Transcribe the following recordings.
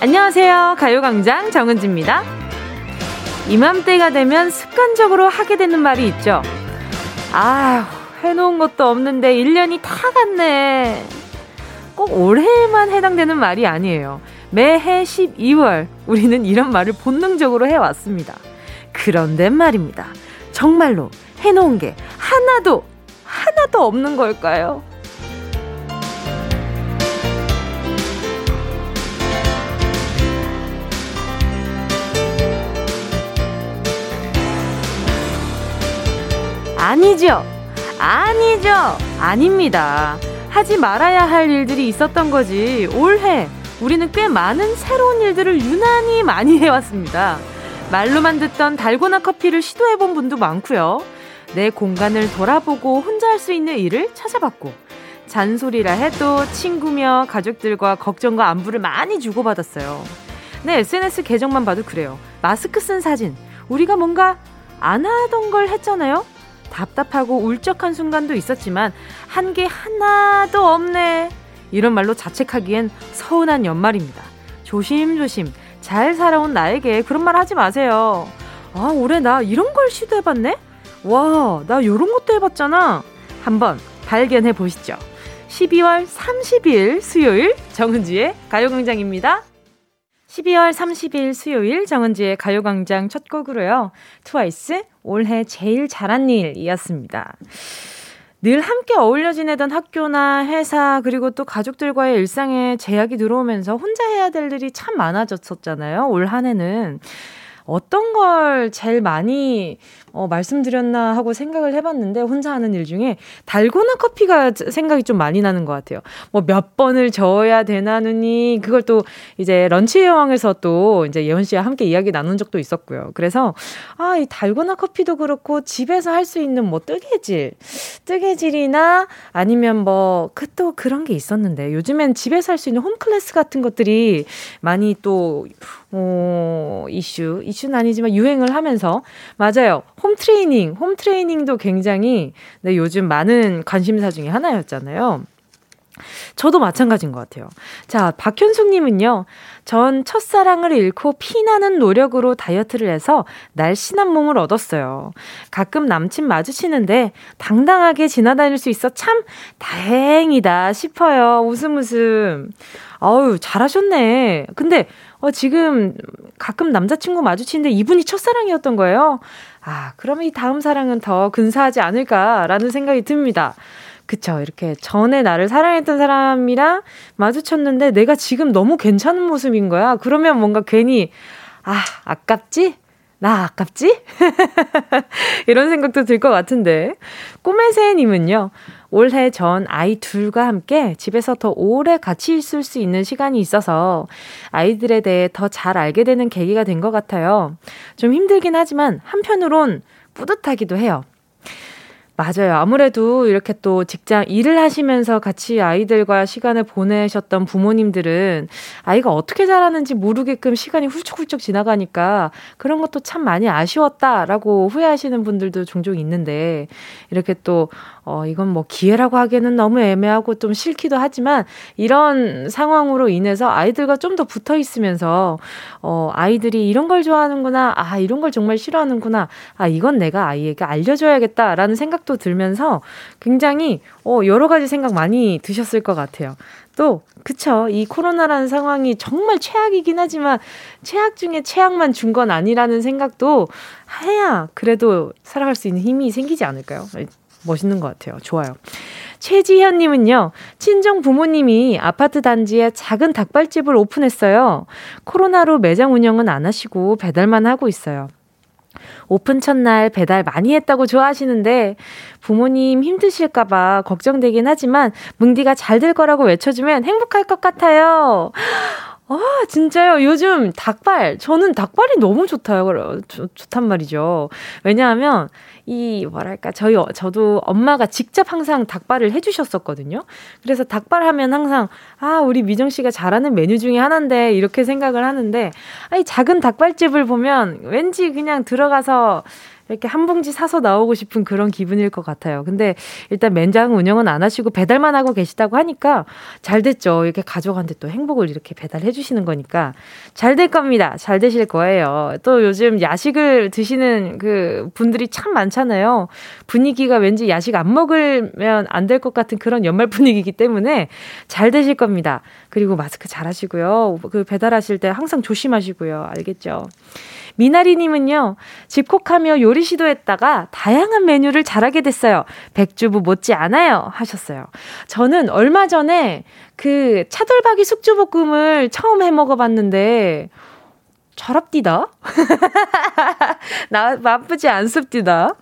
안녕하세요. 가요광장 정은지입니다. 이맘때가 되면 습관적으로 하게 되는 말이 있죠. 아, 해놓은 것도 없는데 1년이 다 갔네. 꼭 올해만 해당되는 말이 아니에요. 매해 12월 우리는 이런 말을 본능적으로 해왔습니다. 그런데 말입니다. 정말로 해놓은 게 하나도 하나도 없는 걸까요? 아니죠. 아니죠. 아닙니다. 하지 말아야 할 일들이 있었던 거지. 올해 우리는 꽤 많은 새로운 일들을 유난히 많이 해왔습니다. 말로만 듣던 달고나 커피를 시도해본 분도 많고요. 내 공간을 돌아보고 혼자 할 수 있는 일을 찾아봤고, 잔소리라 해도 친구며 가족들과 걱정과 안부를 많이 주고받았어요. 네, SNS 계정만 봐도 그래요. 마스크 쓴 사진. 우리가 뭔가 안 하던 걸 했잖아요? 답답하고 울적한 순간도 있었지만 한 게 하나도 없네. 이런 말로 자책하기엔 서운한 연말입니다. 조심조심 잘 살아온 나에게 그런 말 하지 마세요. 아, 올해 나 이런 걸 시도해봤네? 와, 나 요런 것도 해봤잖아. 한번 발견해 보시죠. 12월 30일 수요일 정은지의 가요광장입니다. 12월 30일 수요일 정은지의 가요광장 첫 곡으로요. 트와이스 올해 제일 잘한 일이었습니다. 늘 함께 어울려 지내던 학교나 회사 그리고 또 가족들과의 일상에 제약이 들어오면서 혼자 해야 될 일이 참 많아졌었잖아요. 올 한 해는 어떤 걸 제일 많이 어, 말씀드렸나 하고 생각을 해봤는데 혼자 하는 일 중에 달고나 커피가 생각이 좀 많이 나는 것 같아요. 뭐 몇 번을 저어야 되나느니 그걸 또 이제 런치 여왕에서 또 이제 예원 씨와 함께 이야기 나눈 적도 있었고요. 그래서 아 이 달고나 커피도 그렇고 집에서 할 수 있는 뭐 뜨개질, 뜨개질이나 아니면 뭐 그 또 그런 게 있었는데 요즘엔 집에서 할 수 있는 home class 같은 것들이 많이 또 어, 이슈, 이슈 는 아니지만 유행을 하면서 맞아요. home training, home training도 굉장히 네, 요즘 많은 관심사 중에 하나였잖아요. 저도 마찬가지인 것 같아요. 자, 박현숙님은요, 전 첫사랑을 잃고 피나는 노력으로 다이어트를 해서 날씬한 몸을 얻었어요. 가끔 남친 마주치는데 당당하게 지나다닐 수 있어 참 다행이다 싶어요. 웃음 웃음. 아유, 잘하셨네. 근데, 어, 지금 가끔 남자친구 마주치는데 이분이 첫사랑이었던 거예요. 아, 그러면 이 다음 사랑은 더 근사하지 않을까라는 생각이 듭니다. 그쵸. 이렇게 전에 나를 사랑했던 사람이랑 마주쳤는데 내가 지금 너무 괜찮은 모습인 거야. 그러면 뭔가 괜히, 아, 아깝지? 나 아깝지? 이런 생각도 들 것 같은데. 꿈의 새님은요, 올해 전 아이 둘과 함께 집에서 더 오래 같이 있을 수 있는 시간이 있어서 아이들에 대해 더 잘 알게 되는 계기가 된 것 같아요. 좀 힘들긴 하지만 한편으론 뿌듯하기도 해요. 맞아요. 아무래도 이렇게 또 직장 일을 하시면서 같이 아이들과 시간을 보내셨던 부모님들은 아이가 어떻게 자라는지 모르게끔 시간이 훌쩍훌쩍 지나가니까 그런 것도 참 많이 아쉬웠다라고 후회하시는 분들도 종종 있는데 이렇게 또 어, 이건 뭐 기회라고 하기에는 너무 애매하고 좀 싫기도 하지만 이런 상황으로 인해서 아이들과 좀 더 붙어 있으면서 어, 아이들이 이런 걸 좋아하는구나. 아, 이런 걸 정말 싫어하는구나. 아, 이건 내가 아이에게 알려줘야겠다라는 생각 도 들면서 굉장히 어, 여러 가지 생각 많이 드셨을 것 같아요. 또, 그쵸. 이 코로나라는 상황이 정말 최악이긴 하지만 최악 중에 최악만 준 건 아니라는 생각도 해야 그래도 살아갈 수 있는 힘이 생기지 않을까요? 멋있는 것 같아요. 좋아요. 최지현님은요, 친정 부모님이 아파트 단지에 작은 닭발집을 오픈했어요. 코로나로 매장 운영은 안 하시고 배달만 하고 있어요. 오픈 첫날 배달 많이 했다고 좋아하시는데 부모님 힘드실까봐 걱정되긴 하지만 뭉디가 잘 될 거라고 외쳐주면 행복할 것 같아요. 아, 진짜요? 요즘 닭발, 저는 닭발이 너무 좋다요. 좋, 좋단 말이죠. 왜냐하면 이 뭐랄까 저희 어, 저도 엄마가 직접 항상 닭발을 해주셨었거든요. 그래서 닭발 하면 항상 아 우리 미정 씨가 잘하는 메뉴 중에 하나인데 이렇게 생각을 하는데 아 이 작은 닭발집을 보면 왠지 그냥 들어가서 이렇게 한 봉지 사서 나오고 싶은 그런 기분일 것 같아요. 근데 일단 맨장 운영은 안 하시고 배달만 하고 계시다고 하니까 잘 됐죠. 이렇게 가족한테 또 행복을 이렇게 배달해 주시는 거니까 잘 될 겁니다. 잘 되실 거예요. 또 요즘 야식을 드시는 그 분들이 참 많잖아요. 분위기가 왠지 야식 안 먹으면 안 될 것 같은 그런 연말 분위기이기 때문에 잘 되실 겁니다. 그리고 마스크 잘 하시고요. 그 배달하실 때 항상 조심하시고요. 알겠죠? 미나리님은요, 집콕하며 요리 시도했다가 다양한 메뉴를 잘하게 됐어요. 백주부 못지 않아요. 하셨어요. 저는 얼마 전에 그 차돌박이 숙주볶음을 처음 해 먹어봤는데, 잘합디다. 나, 나쁘지 않습디다.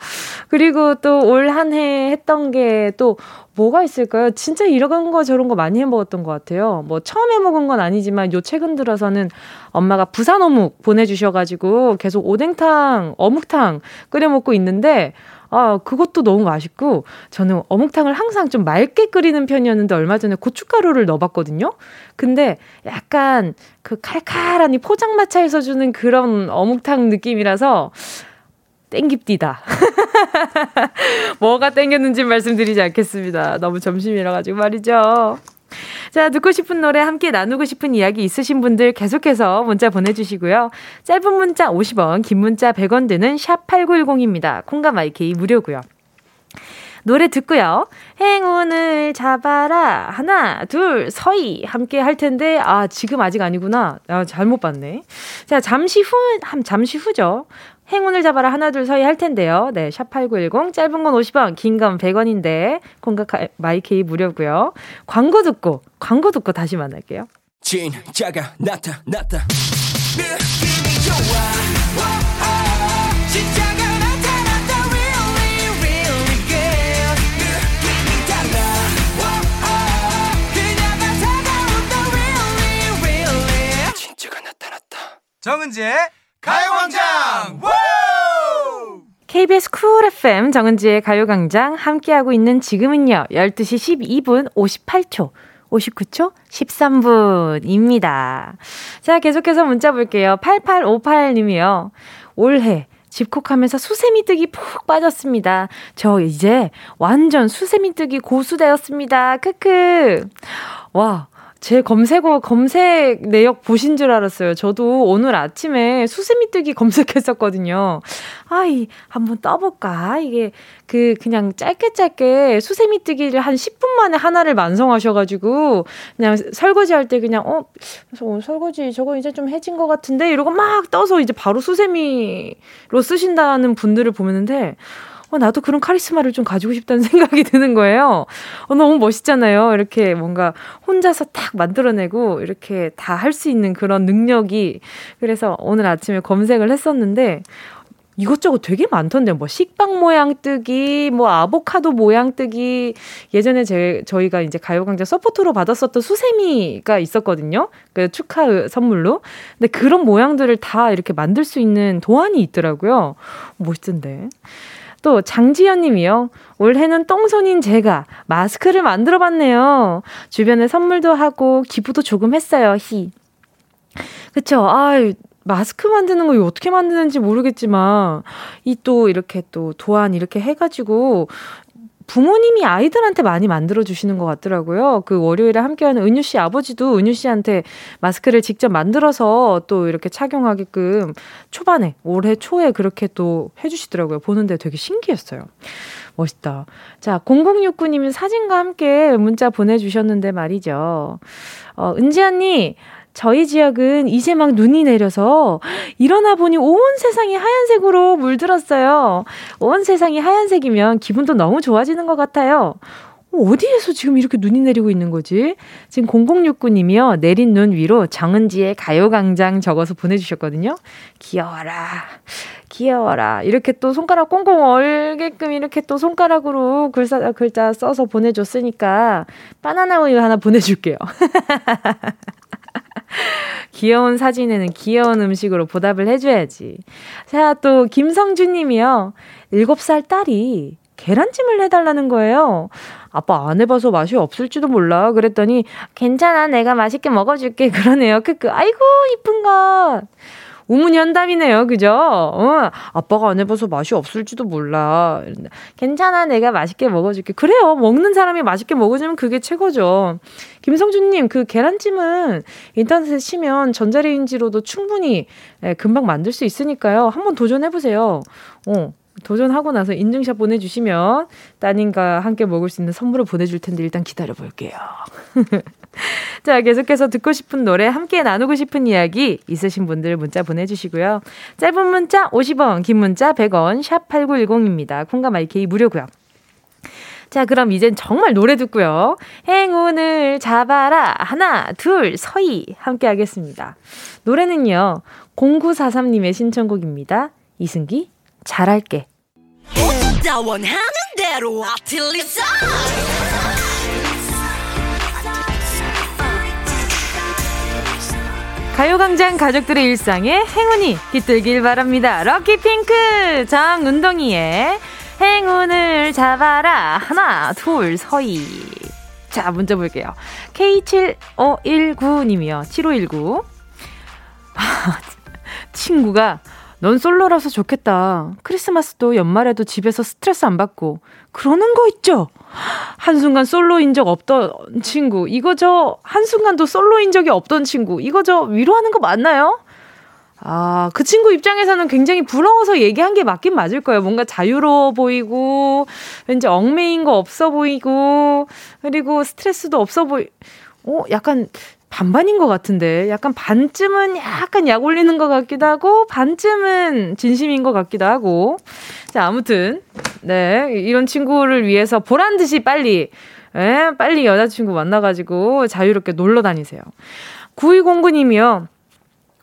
그리고 또 올 한 해 했던 게 또 뭐가 있을까요? 진짜 이런 거 저런 거 많이 해 먹었던 것 같아요. 뭐 처음 해 먹은 건 아니지만 요 최근 들어서는 엄마가 부산 어묵 보내주셔가지고 계속 오뎅탕, 어묵탕 끓여 먹고 있는데 아, 그것도 너무 맛있고, 저는 어묵탕을 항상 좀 맑게 끓이는 편이었는데, 얼마 전에 고춧가루를 넣어봤거든요? 근데 약간 그 칼칼한 이 포장마차에서 주는 그런 어묵탕 느낌이라서, 땡깁디다. 뭐가 땡겼는지 말씀드리지 않겠습니다. 너무 점심이라 가지고 말이죠. 자, 듣고 싶은 노래 함께 나누고 싶은 이야기 있으신 분들 계속해서 문자 보내주시고요. 짧은 문자 50원, 긴 문자 100원 드는 샵8910입니다. 콩과 마이케이 무료고요. 노래 듣고요. 행운을 잡아라. 하나, 둘, 서희. 함께 할 텐데, 아, 지금 아직 아니구나. 아, 잘못 봤네. 자, 잠시 후, 한, 잠시 후죠. 행운을 잡아라 하나 둘 서희 할 텐데요. 네, 샵8910 짧은 건 50원, 긴 건 100원인데 공각 마이케이 무료고요. 광고 듣고 광고 듣고 다시 만날게요. 진짜가 나타났다. 느낌이 좋아. 진짜가 나타났다. Really, really good. 느낌이 달라. 그녀가 다가온다. Really, really. 진짜가 나타났다. 정은지의 가요광장 KBS 쿨 FM 정은지의 가요광장 함께하고 있는 지금은요 12시 12분 58초 59초 13분입니다. 자 계속해서 문자 볼게요. 8858님이요. 올해 집콕하면서 수세미 뜨기 푹 빠졌습니다. 저 이제 완전 수세미 뜨기 고수 되었습니다. 크크. 와, 제 검색어 검색 내역 보신 줄 알았어요. 저도 오늘 아침에 수세미 뜨기 검색했었거든요. 아이 한번 떠볼까? 이게 그 그냥 짧게 짧게 수세미 뜨기를 한 10분 만에 하나를 완성하셔가지고 그냥 설거지 할 때 그냥 어 설거지 저거 이제 좀 해진 것 같은데 이러고 막 떠서 이제 바로 수세미로 쓰신다는 분들을 보는데. 어, 나도 그런 카리스마를 좀 가지고 싶다는 생각이 드는 거예요. 어, 너무 멋있잖아요. 이렇게 뭔가 혼자서 딱 만들어내고 이렇게 다 할 수 있는 그런 능력이. 그래서 오늘 아침에 검색을 했었는데, 이것저것 되게 많던데 뭐 식빵 모양 뜨기, 뭐 아보카도 모양 뜨기. 예전에 제 저희가 이제 가요광장 support로 받았었던 수세미가 있었거든요. 그 축하 선물로. 근데 그런 모양들을 다 이렇게 만들 수 있는 도안이 있더라고요. 멋있던데. 또 장지연 님이요. 올해는 똥손인 제가 마스크를 만들어 봤네요. 주변에 선물도 하고 기부도 조금 했어요. 히. 그쵸. 아, 마스크 만드는 거 어떻게 만드는지 모르겠지만 이 또 이렇게 또 도안 이렇게 해가지고 부모님이 아이들한테 많이 만들어 주시는 것 같더라고요. 그 월요일에 함께하는 은유 씨 아버지도 은유 씨한테 마스크를 직접 만들어서 또 이렇게 착용하게끔 초반에 올해 초에 그렇게 또 해주시더라고요. 보는데 되게 신기했어요. 멋있다. 자, 0069님이 사진과 함께 문자 보내주셨는데 말이죠. 어, 은지 언니, 저희 지역은 이제 막 눈이 내려서 일어나 보니 온 세상이 하얀색으로 물들었어요. 온 세상이 하얀색이면 기분도 너무 좋아지는 것 같아요. 어디에서 지금 이렇게 눈이 내리고 있는 거지? 지금 0069님이요. 내린 눈 위로 정은지의 가요광장 적어서 보내주셨거든요. 귀여워라. 귀여워라. 이렇게 또 손가락 꽁꽁 얼게끔 이렇게 또 손가락으로 글자, 글자 써서 보내줬으니까 바나나 우유 하나 보내줄게요. 귀여운 사진에는 귀여운 음식으로 보답을 해줘야지. 자, 또 김성준 님이요. 7살 딸이 계란찜을 해달라는 거예요. 아빠 안 해봐서 맛이 없을지도 몰라. 그랬더니, 괜찮아. 내가 맛있게 먹어줄게. 그러네요. 크크. 아이고, 이쁜 것. 우문현답이네요. 그죠? 어, 아빠가 안 해봐서 맛이 없을지도 몰라. 괜찮아. 내가 맛있게 먹어줄게. 그래요. 먹는 사람이 맛있게 먹어주면 그게 최고죠. 김성준님, 그 계란찜은 인터넷에 치면 전자레인지로도 충분히 예, 금방 만들 수 있으니까요. 한번 도전해보세요. 어. 도전하고 나서 인증샷 보내주시면 따님과 함께 먹을 수 있는 선물을 보내줄 텐데 일단 기다려 볼게요. 자, 계속해서 듣고 싶은 노래, 함께 나누고 싶은 이야기 있으신 분들 문자 보내주시고요. 짧은 문자 50원, 긴 문자 100원, 샵 8910입니다. 콩과 마이케이 무료고요. 자, 그럼 이젠 정말 노래 듣고요. 행운을 잡아라. 하나, 둘, 서희. 함께 하겠습니다. 노래는요, 0943님의 신청곡입니다. 이승기, 잘할게. 가요광장 가족들의 일상에 행운이 깃들길 바랍니다. 럭키핑크 장운동이의 행운을 잡아라. 하나, 둘, 서희. 자, 문자 볼게요. K7519님이요. 7519. 친구가 넌 솔로라서 좋겠다. 크리스마스도 연말에도 집에서 스트레스 안 받고 그러는 거 있죠? 한순간 솔로인 적 없던 친구. 이거 저 한순간도 솔로인 적이 없던 친구. 이거 저 위로하는 거 맞나요? 아, 그 친구 입장에서는 굉장히 부러워서 얘기한 게 맞긴 맞을 거예요. 뭔가 자유로워 보이고, 왠지 얽매인 거 없어 보이고, 그리고 스트레스도 없어 보이, 어, 약간 반반인 것 같은데 약간 반쯤은 약간 약 올리는 것 같기도 하고 반쯤은 진심인 것 같기도 하고. 자 아무튼 네 이런 친구를 위해서 보란 듯이 빨리 예, 빨리 여자친구 만나가지고 자유롭게 놀러 다니세요. 9209님이요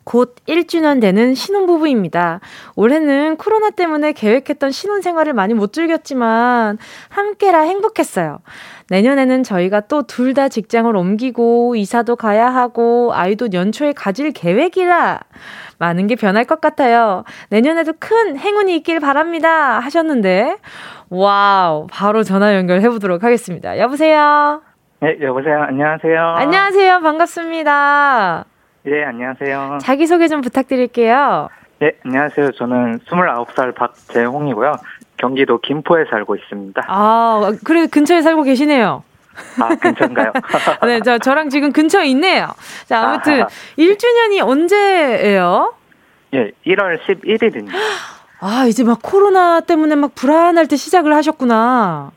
곧 1주년 되는 신혼부부입니다. 올해는 코로나 때문에 계획했던 신혼생활을 많이 못 즐겼지만 함께라 행복했어요. 내년에는 저희가 또 둘 다 직장을 옮기고 이사도 가야 하고 아이도 연초에 가질 계획이라 많은 게 변할 것 같아요. 내년에도 큰 행운이 있길 바랍니다. 하셨는데 wow 바로 전화 연결해 보도록 하겠습니다. 여보세요. 네 여보세요. 안녕하세요. 안녕하세요. 반갑습니다. 네 안녕하세요. 자기 소개 좀 부탁드릴게요. 네 안녕하세요. 저는 29살 박재홍이고요. 경기도 김포에 살고 있습니다. 아, 그래 근처에 살고 계시네요. 아, 근처인가요? 네, 저, 저랑 지금 근처에 있네요. 자, 아무튼, 아 1주년이 언제예요? 예, 1월 11일입니다. 아, 이제 막 코로나 때문에 막 불안할 때 시작을 하셨구나.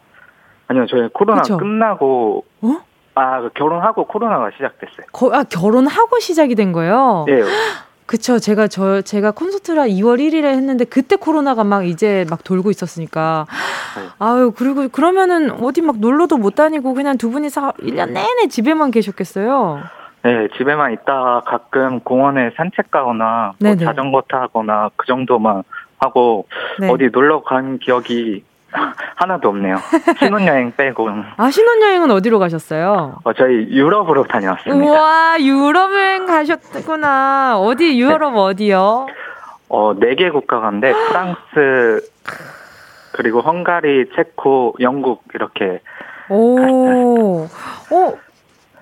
아니요, 저희 코로나 그쵸? 끝나고, 어? 아, 그 결혼하고 코로나가 시작됐어요. 거, 아, 결혼하고 시작이 된 거예요? 예. 그쵸. 제가 저 제가 콘서트라 2월 1일에 했는데 그때 코로나가 막 이제 막 돌고 있었으니까. 네. 아유, 그리고 그러면은 어디 막 놀러도 못 다니고 그냥 두 분이서 1년 내내 집에만 계셨겠어요. 네, 집에만 있다가 가끔 공원에 산책 가거나 뭐 자전거 타거나 그 정도만 하고 네. 어디 놀러 간 기억이 하나도 없네요. 신혼여행 빼고. 아, 신혼여행은 어디로 가셨어요? 어, 저희 유럽으로 다녀왔습니다. 와, 유럽 여행 가셨구나. 어디, 유럽 네. 어디요? 어, 네 개 국가 가인데 프랑스, 그리고 헝가리, 체코, 영국, 이렇게. 오, 어,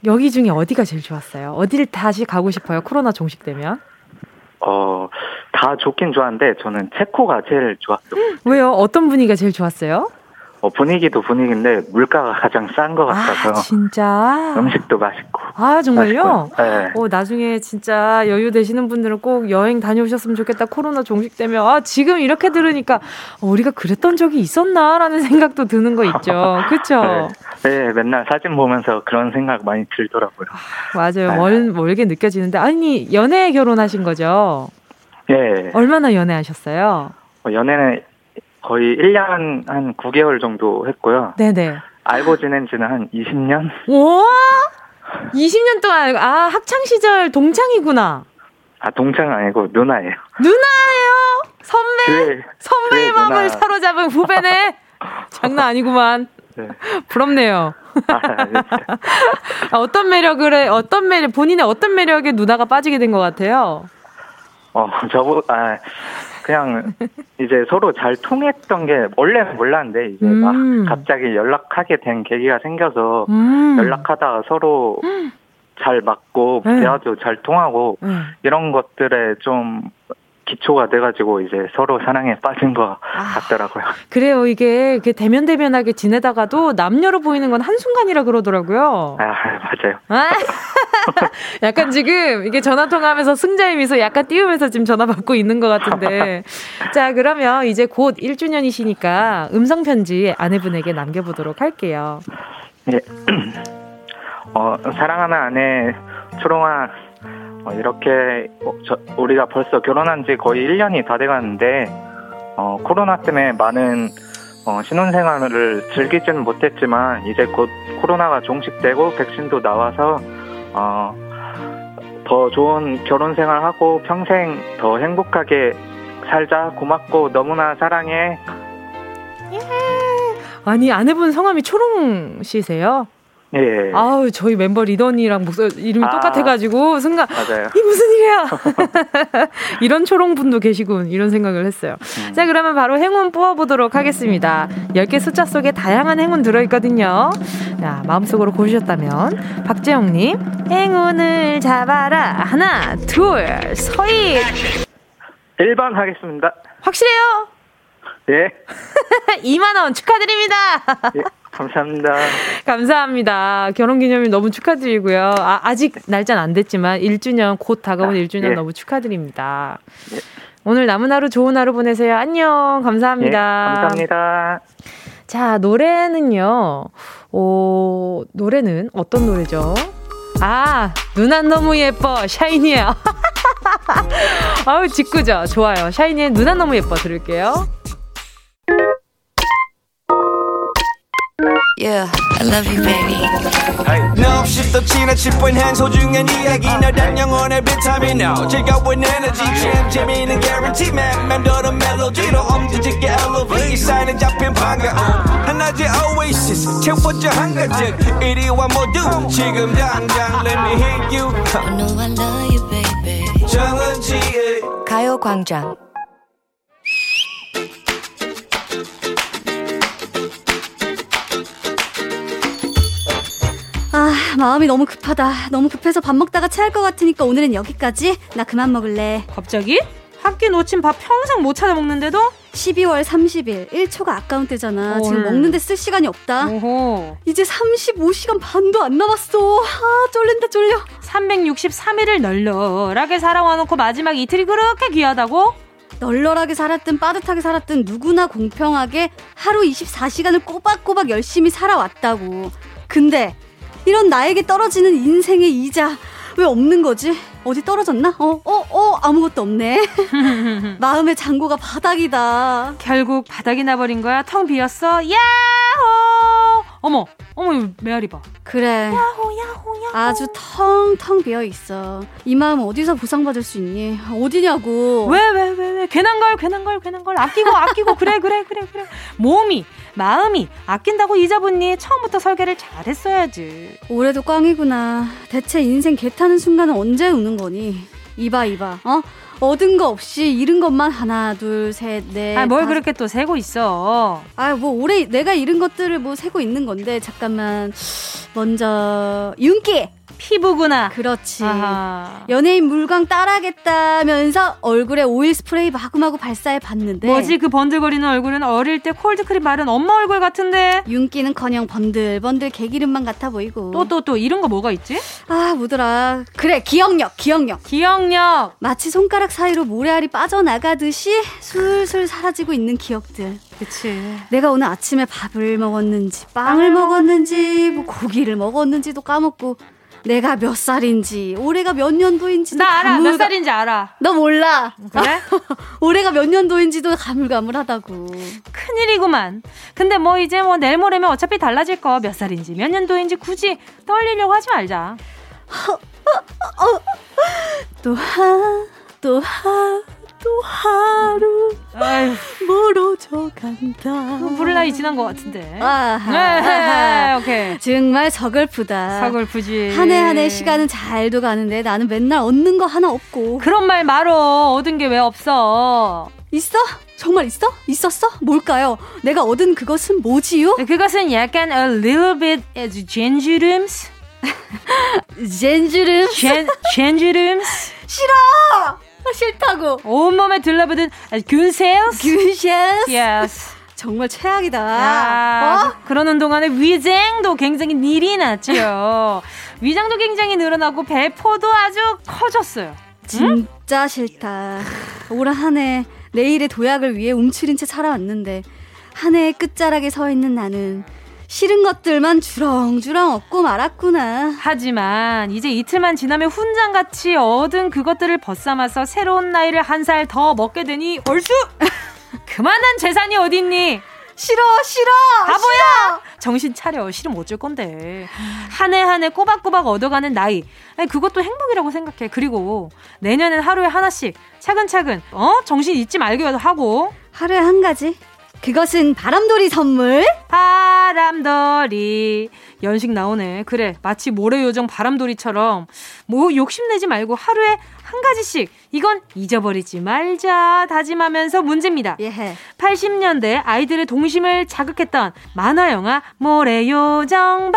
여기 중에 어디가 제일 좋았어요? 어디를 다시 가고 싶어요? 코로나 종식되면? 어, 다 좋긴 좋았는데 저는 체코가 제일 좋았어요. 왜요? 어떤 분위기가 제일 좋았어요? 어, 분위기도 분위기인데 물가가 가장 싼 것 같아서. 아, 진짜. 음식도 맛있고. 아 정말요? 네. 어, 나중에 진짜 여유 되시는 분들은 꼭 여행 다녀오셨으면 좋겠다. 코로나 종식되면 아 지금 이렇게 들으니까 어, 우리가 그랬던 적이 있었나라는 생각도 드는 거 있죠. 그렇죠? 네. 네. 맨날 사진 보면서 그런 생각 많이 들더라고요. 아, 맞아요. 네. 멀 멀게 느껴지는데 아니 연애 결혼하신 거죠? 네. 얼마나 연애하셨어요? 어, 연애는 거의 1년 한 9개월 정도 했고요. 네네. 알고 지낸 지는 한 20년? 와! 20년 동안, 아, 학창시절 동창이구나. 아, 동창 아니고 누나예요. 누나예요? 선배? 그 선배의 마음을 누나. 사로잡은 후배네? 장난 아니구만. 네. 부럽네요. 아, 아, 어떤 매력을, 해, 어떤 매력, 본인의 어떤 매력에 누나가 빠지게 된 것 같아요? 어, 저보, 아, 그냥 이제 서로 잘 통했던 게 원래는 몰랐는데 이제 음. 막 갑자기 연락하게 된 계기가 생겨서 음. 연락하다가 서로 잘 맞고 네. 대화도 잘 통하고 네. 이런 것들에 좀 기초가 돼가지고 이제 서로 사랑에 빠진 것 아, 같더라고요. 그래요. 이게 대면 대면하게 지내다가도 남녀로 보이는 건 한 순간이라 그러더라고요. 아, 맞아요. 아, 약간 지금 이게 전화 통화하면서 승자의 미소 약간 띄우면서 지금 전화 받고 있는 것 같은데. 자, 그러면 이제 곧 1주년이시니까 음성 편지 아내분에게 남겨보도록 할게요. 네. 어, 사랑하는 아내, 초롱아, 어, 이렇게 어, 저, 우리가 벌써 결혼한 지 거의 1년이 다 돼가는데 어, 코로나 때문에 많은 어, 신혼생활을 즐기지는 못했지만 이제 곧 코로나가 종식되고 백신도 나와서 어, 더 좋은 결혼 생활하고 평생 더 행복하게 살자 고맙고 너무나 사랑해. 예. 아니 아내분 성함이 초롱 씨세요? 예. 아우 저희 멤버 리더니랑 목소리 이름이 아, 똑같아가지고 순간 맞아요. 이 무슨 일이야? 이런 초롱 분도 계시군 이런 생각을 했어요. 음. 자 그러면 바로 행운 뽑아보도록 하겠습니다. 10개 숫자 속에 다양한 행운 들어있거든요. 자 마음속으로 고르셨다면 박재영님 행운을 잡아라 하나 둘 서희 1번 하겠습니다. 확실해요? 네. 2만 원 축하드립니다. 예. 감사합니다. 감사합니다. 결혼 기념일 너무 축하드리고요. 아, 아직 날짜는 안 됐지만 1주년 곧 다가온 아, 1주년 예. 너무 축하드립니다. 예. 오늘 남은 하루 좋은 하루 보내세요. 안녕. 감사합니다. 예, 감사합니다. 자, 노래는요. 오, 노래는 어떤 노래죠? 아, 누난 너무 예뻐. 샤이니야. 아우, 직구죠. 좋아요. 샤이니의 누난 너무 예뻐 들을게요. Yeah, I love you, baby. No, 없이 또 지나칠 뻔한 소중한 이야기. 너란 영혼의 비타민 O 즐거운 에너지. 참 재미있는 guarantee man 맘대로 멜로디로 엄지짓게 elevate. 사인은 잡힌 반가움 하나의 oasis 채워져 한가득 이리와 모두 지금 당장 let me hit you. I know I love you, baby. 정은지의 가요광장 아, 마음이 너무 급하다. 너무 급해서 밥 먹다가 체할 것 같으니까 오늘은 여기까지. 나 그만 먹을래. 갑자기? 한 끼 놓친 밥 평생 못 찾아 먹는데도? 12월 30일 1초가 아까운 때잖아. 헐. 지금 먹는데 쓸 시간이 없다. 오호. 이제 35시간 반도 안 남았어. 아 쫄린다 쫄려. 363일을 널널하게 살아와 놓고 마지막 이틀이 그렇게 귀하다고? 널널하게 살았든 빠듯하게 살았든 누구나 공평하게 하루 24시간을 꼬박꼬박 열심히 살아왔다고. 근데 이런 나에게 떨어지는 인생의 이자 왜 없는 거지? 어디 떨어졌나? 어, 어, 어, 아무것도 없네. 마음의 잔고가 바닥이다. 결국 바닥이 나버린 거야? 텅 비었어? 야호! 어머, 어머, 메아리 봐. 그래. 야호, 야호, 야호. 아주 텅텅 비어 있어. 이 마음 어디서 보상받을 수 있니? 어디냐고. 왜, 왜, 왜, 왜? 괜한 걸, 괜한 걸, 괜한 걸. 아끼고, 아끼고. 그래, 그래, 그래, 그래. 몸이, 마음이 아낀다고 잊어보니 처음부터 설계를 잘했어야지. 올해도 꽝이구나. 대체 인생 개 타는 순간은 언제 오는 거니? 이봐, 이봐. 어? 얻은 거 없이 잃은 것만 하나, 둘, 셋, 넷. 아, 뭘. 그렇게 또 세고 있어. 아, 뭐 올해 내가 잃은 것들을 뭐 세고 있는 건데 잠깐만. 먼저 윤기. 피부구나. 그렇지. 아하. 연예인 물광 따라겠다면서 얼굴에 오일 스프레이 마구마구 발사해 봤는데 뭐지 그 번들거리는 얼굴은 어릴 때 콜드크림 바른 엄마 얼굴 같은데 윤기는커녕 번들번들 개기름만 같아 보이고 또 또또 이런 거 뭐가 있지? 아 뭐더라 그래 기억력 기억력 기억력 마치 손가락 사이로 모래알이 빠져나가듯이 술술 사라지고 있는 기억들 그치 내가 오늘 아침에 밥을 먹었는지 빵을 먹었는지 뭐 고기를 먹었는지도 까먹고 내가 몇 살인지, 올해가 몇 년도인지도 나 알아. 가물가... 몇 살인지 알아. 너 몰라. 그래? 올해가 몇 년도인지도 가물가물하다고. 큰일이구만. 근데 뭐 이제 뭐 내일 모레면 어차피 달라질 거 몇 살인지 몇 년도인지 굳이 떨리려고 하지 말자. 또 하, 또 하, 또 하루 멀어져 간다. 부를 나이 지난 것 같은데. 아, 네, 오케이. 정말 서글프다. 서글프지. 한 해 한 해 시간은 잘도 가는데 나는 맨날 얻는 거 하나 없고. 그런 말 말어. 얻은 게 왜 없어? 있어? 정말 있어? 있었어? 뭘까요? 내가 얻은 그것은 뭐지요? 그것은 약간 a little bit as 젠주름스 젠주름. 젠, 젠주름. 싫어! 싫다고. 온몸에 들러붙은 균셀스. 균셀스. Yes. 정말 최악이다. 야, 어? 그러는 동안에 위장도 굉장히 일이 났지요. 위장도 굉장히 늘어나고 배포도 아주 커졌어요. 진짜 응? 싫다. 올 한해 내일의 도약을 위해 움츠린 채 살아왔는데 한 해의 끝자락에 서 있는 나는 싫은 것들만 주렁주렁 얻고 말았구나. 하지만 이제 이틀만 지나면 훈장같이 얻은 그것들을 벗삼아서 새로운 나이를 한 살 더 먹게 되니 얼쑤! 그만한 재산이 어딨니? 싫어 싫어 바보야 싫어. 정신 차려 싫으면 어쩔 건데 한 해 한 해 꼬박꼬박 얻어가는 나이 아니, 그것도 행복이라고 생각해 그리고 내년엔 하루에 하나씩 차근차근 어 정신 잊지 말기도 하고 하루에 한 가지 그것은 바람돌이 선물? 바람돌이. 연식 나오네. 그래 마치 모래요정 바람돌이처럼 뭐 욕심내지 말고 하루에 한 가지씩 이건 잊어버리지 말자 다짐하면서 문제입니다. 예. 80년대 아이들의 동심을 자극했던 만화 영화 모래요정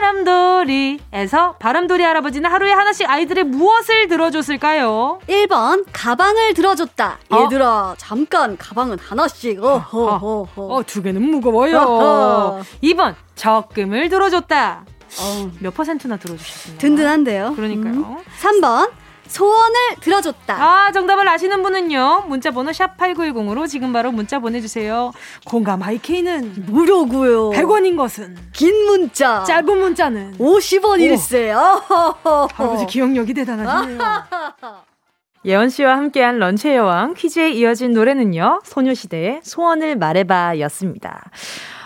바람돌이에서 바람돌이 할아버지는 하루에 하나씩 아이들의 무엇을 들어줬을까요? 1번 가방을 들어줬다. 어? 얘들아 잠깐 가방은 하나씩. 어허허허. 어, 두 개는 무거워요. 어허. 2번 적금을 들어줬다. 어. 몇 퍼센트나 들어주셨습니까? 든든한데요. 그러니까요. 음. 3번 소원을 들어줬다. 아, 정답을 아시는 분은요. 문자 번호 샵 8910으로 지금 바로 문자 보내 주세요. 공감 IK는 무료고요. 100원인 것은 긴 문자. 짧은 문자는 50원일세. 아버지 기억력이 대단하시네요. 예원 씨와 함께한 런치의 여왕 퀴즈에 이어진 노래는요. 소녀시대의 소원을 말해봐 였습니다.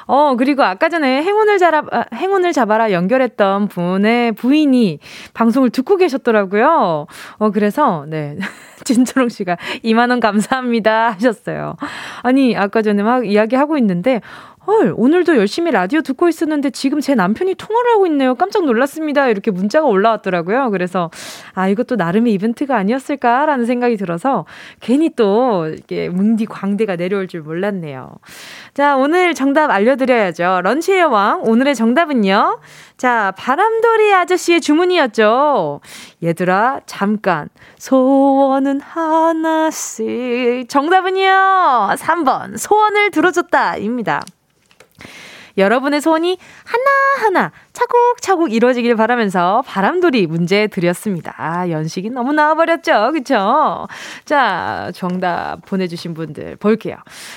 어, 그리고 아까 전에 행운을 잡아, 아, 행운을 잡아라 연결했던 분의 부인이 방송을 듣고 계셨더라고요. 어, 그래서, 네. 진초롱 씨가 2만원 감사합니다 하셨어요. 아니, 아까 전에 막 이야기하고 있는데, 헐, 오늘도 열심히 라디오 듣고 있었는데 지금 제 남편이 통화를 하고 있네요. 깜짝 놀랐습니다. 이렇게 문자가 올라왔더라고요. 그래서, 아, 이것도 나름의 이벤트가 아니었을까라는 생각이 들어서 괜히 또 이렇게 뭉디 광대가 내려올 줄 몰랐네요. 자, 오늘 정답 알려드려야죠. 런치의 여왕. 오늘의 정답은요. 자, 바람돌이 아저씨의 주문이었죠. 얘들아, 잠깐. 소원은 하나씩. 정답은요. 3번. 소원을 들어줬다. 입니다. 여러분의 소원이 하나하나 차곡차곡 이루어지길 바라면서 바람돌이 문제 드렸습니다. 아, 연식이 너무 나와버렸죠. 그쵸? 자, 정답 보내주신 분들 볼게요.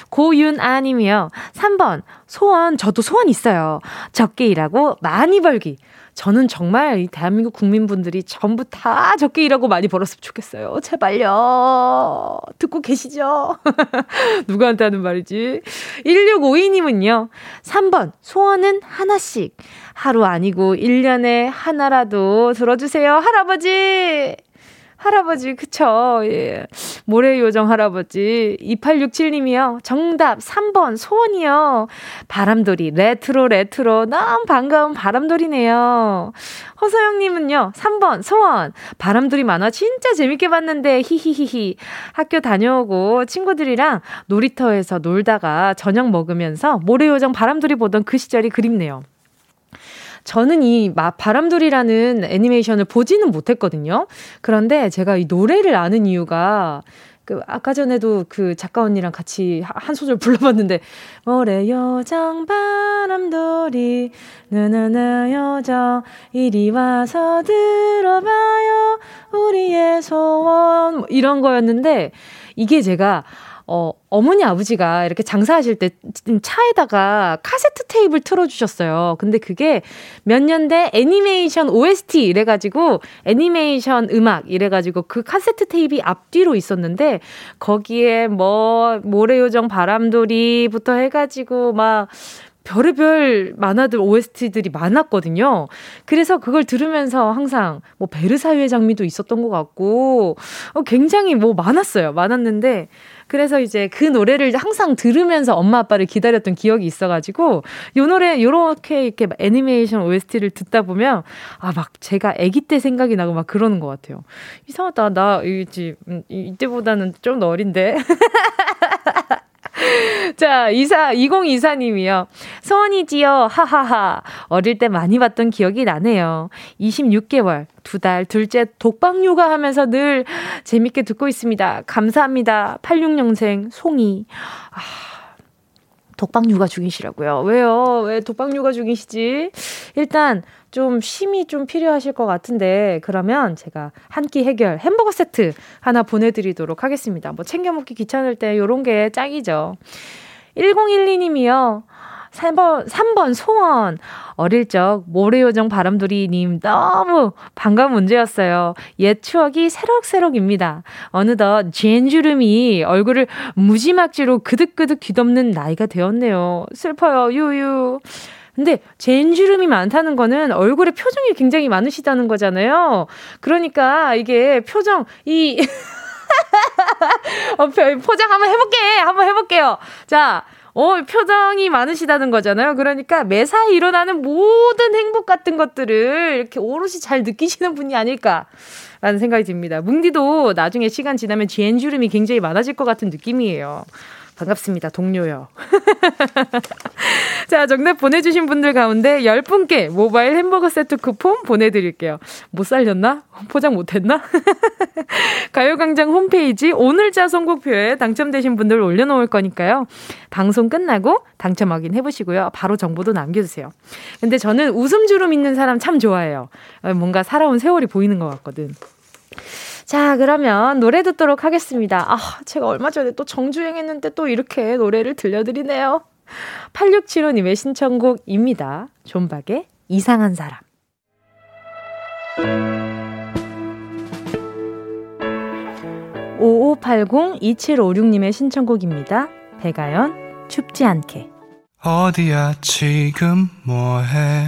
고윤아 님이요. 3번. 소원, 저도 소원 있어요. 적게 일하고 많이 벌기. 저는 정말 이 대한민국 국민분들이 전부 다 적게 일하고 많이 벌었으면 좋겠어요. 제발요. 듣고 계시죠? 누구한테 하는 말이지? 1652님은요. 3번, 소원은 하나씩. 하루 아니고 1년에 하나라도 들어주세요. 할아버지! 할아버지, 그쵸. 예. 모래요정 할아버지. 2867님이요. 정답 3번 소원이요. 바람돌이, 레트로, 레트로. 너무 반가운 바람돌이네요. 허서영님은요. 3번 소원. 바람돌이 만화 진짜 재밌게 봤는데, 히히히히. 학교 다녀오고 친구들이랑 놀이터에서 놀다가 저녁 먹으면서 모래요정 바람돌이 보던 그 시절이 그립네요. 저는 이 바람돌이라는 애니메이션을 보지는 못했거든요. 그런데 제가 이 노래를 아는 이유가 그 아까 전에도 그 작가 언니랑 같이 한 소절 불러봤는데 모래 여정 바람돌이. 나나나 여정. 이리 와서 들어봐요. 우리의 소원. 뭐 이런 거였는데 이게 제가 어, 어머니 아버지가 이렇게 장사하실 때 차에다가 카세트 테이프를 틀어주셨어요. 근데 그게 몇 년대 애니메이션 OST 이래가지고 애니메이션 음악 이래가지고 그 카세트 테이프 앞뒤로 있었는데 거기에 뭐 모래요정 바람돌이부터 해가지고 막 별의별 만화들 OST들이 많았거든요. 그래서 그걸 들으면서 항상 뭐 베르사유의 장미도 있었던 것 같고 어, 굉장히 뭐 많았어요. 많았는데 그래서 이제 그 노래를 항상 들으면서 엄마 아빠를 기다렸던 기억이 있어가지고 요 노래 요렇게 이렇게 애니메이션 OST를 듣다 보면 아 막 제가 아기 때 생각이 나고 막 그러는 것 같아요. 이상하다 나 이지 음, 이때보다는 좀 더 어린데. 자, 이사, 2024 님이요. 소원이지요. 하하하. 어릴 때 많이 봤던 기억이 나네요. 26개월, 두 달, 둘째 독방 육아 하면서 늘 재밌게 듣고 있습니다. 감사합니다. 86년생 송이. 아, 독방 육아 중이시라고요. 왜요? 왜 독방 육아 중이시지? 일단 좀 쉼이 좀 필요하실 것 같은데 그러면 제가 한 끼 해결 햄버거 세트 하나 보내드리도록 하겠습니다. 뭐 챙겨 먹기 귀찮을 때 요런 게 짱이죠. 1012님이요. 3번, 3번 소원. 어릴 적 모래요정 바람돌이님 너무 반가운 문제였어요. 옛 추억이 새록새록입니다. 어느덧 젠주름이 얼굴을 무지막지로 그득그득 뒤덮는 나이가 되었네요. 슬퍼요, 유유. 근데 젠주름이 많다는 거는 얼굴에 표정이 굉장히 많으시다는 거잖아요. 그러니까 이게 표정, 이, 어, 포장 한번 해볼게! 한번 해볼게요. 자, 어, 표정이 많으시다는 거잖아요. 그러니까 매사에 일어나는 모든 행복 같은 것들을 이렇게 오롯이 잘 느끼시는 분이 아닐까. 라는 생각이 듭니다. 뭉디도 나중에 시간 지나면 지엔주름이 굉장히 많아질 것 같은 느낌이에요. 반갑습니다. 동료요. 자, 정답 보내주신 분들 가운데 10분께 모바일 햄버거 세트 쿠폰 보내드릴게요. 못 살렸나? 포장 못했나? 가요광장 홈페이지 오늘자 선곡표에 당첨되신 분들 올려놓을 거니까요. 방송 끝나고 당첨 확인해보시고요. 바로 정보도 남겨주세요. 근데 저는 웃음 주름 있는 사람 참 좋아해요. 뭔가 살아온 세월이 보이는 것 같거든. 자, 그러면 노래 듣도록 하겠습니다. 아, 제가 얼마 전에 또 정주행 했는데 또 이렇게 노래를 들려드리네요. 8675님의 신청곡입니다. 존박의 이상한 사람. 5580-2756님의 신청곡입니다. 배가연, 춥지 않게. 어디야, 지금 뭐해?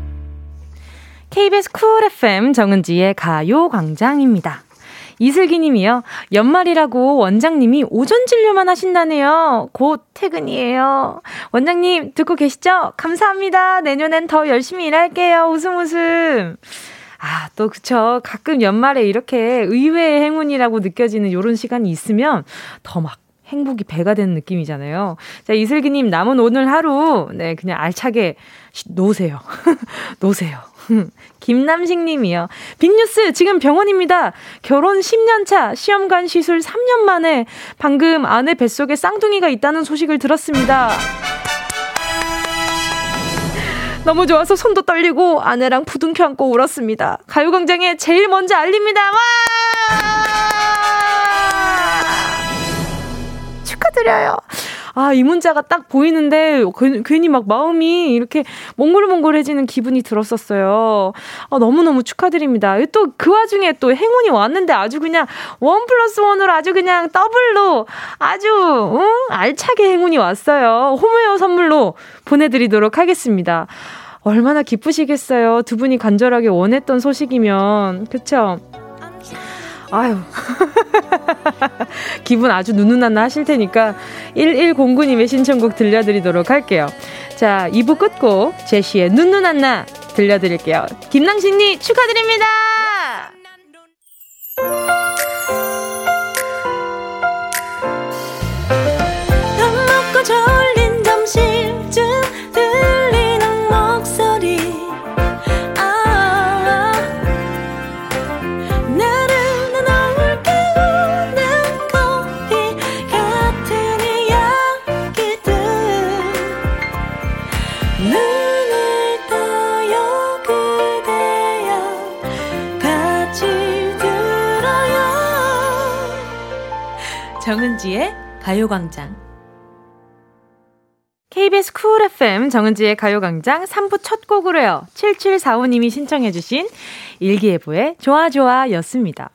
KBS 쿨 FM 정은지의 가요광장입니다. 이슬기 님이요. 연말이라고 원장님이 오전 진료만 하신다네요. 곧 퇴근이에요. 원장님 듣고 계시죠? 감사합니다. 내년엔 더 열심히 일할게요. 웃음 웃음. 아, 또 그쵸. 가끔 연말에 이렇게 의외의 행운이라고 느껴지는 요런 시간이 있으면 더 막 행복이 배가 되는 느낌이잖아요. 자, 이슬기님 남은 오늘 하루, 네, 그냥 알차게 노세요. 노세요. 김남식 님이요. 빅뉴스 지금 병원입니다. 결혼 10년 차 시험관 시술 3년 만에 방금 아내 뱃속에 쌍둥이가 있다는 소식을 들었습니다. 너무 좋아서 손도 떨리고 아내랑 부둥켜 안고 울었습니다. 가요광장에 제일 먼저 알립니다. 와! 축하드려요. 아, 이 문자가 딱 보이는데 괜히 막 마음이 이렇게 몽글몽글해지는 기분이 들었었어요. 아, 너무너무 축하드립니다. 또 그 와중에 또 행운이 왔는데 아주 그냥 원 플러스 원으로 아주 그냥 더블로 아주 응? 알차게 행운이 왔어요. 홈웨어 선물로 보내드리도록 하겠습니다. 얼마나 기쁘시겠어요. 두 분이 간절하게 원했던 소식이면. 그쵸? 아유. 기분 아주 누누난나 하실 테니까 1109님의 신청곡 들려드리도록 할게요. 자, 2부 끝곡 제시의 누누난나 들려드릴게요. 김낭신님 축하드립니다! 정은지의 가요광장. KBS 쿨 FM 정은지의 가요광장 3부 첫 곡으로요. 7745님이 신청해주신 일기예보의 좋아 좋아 였습니다.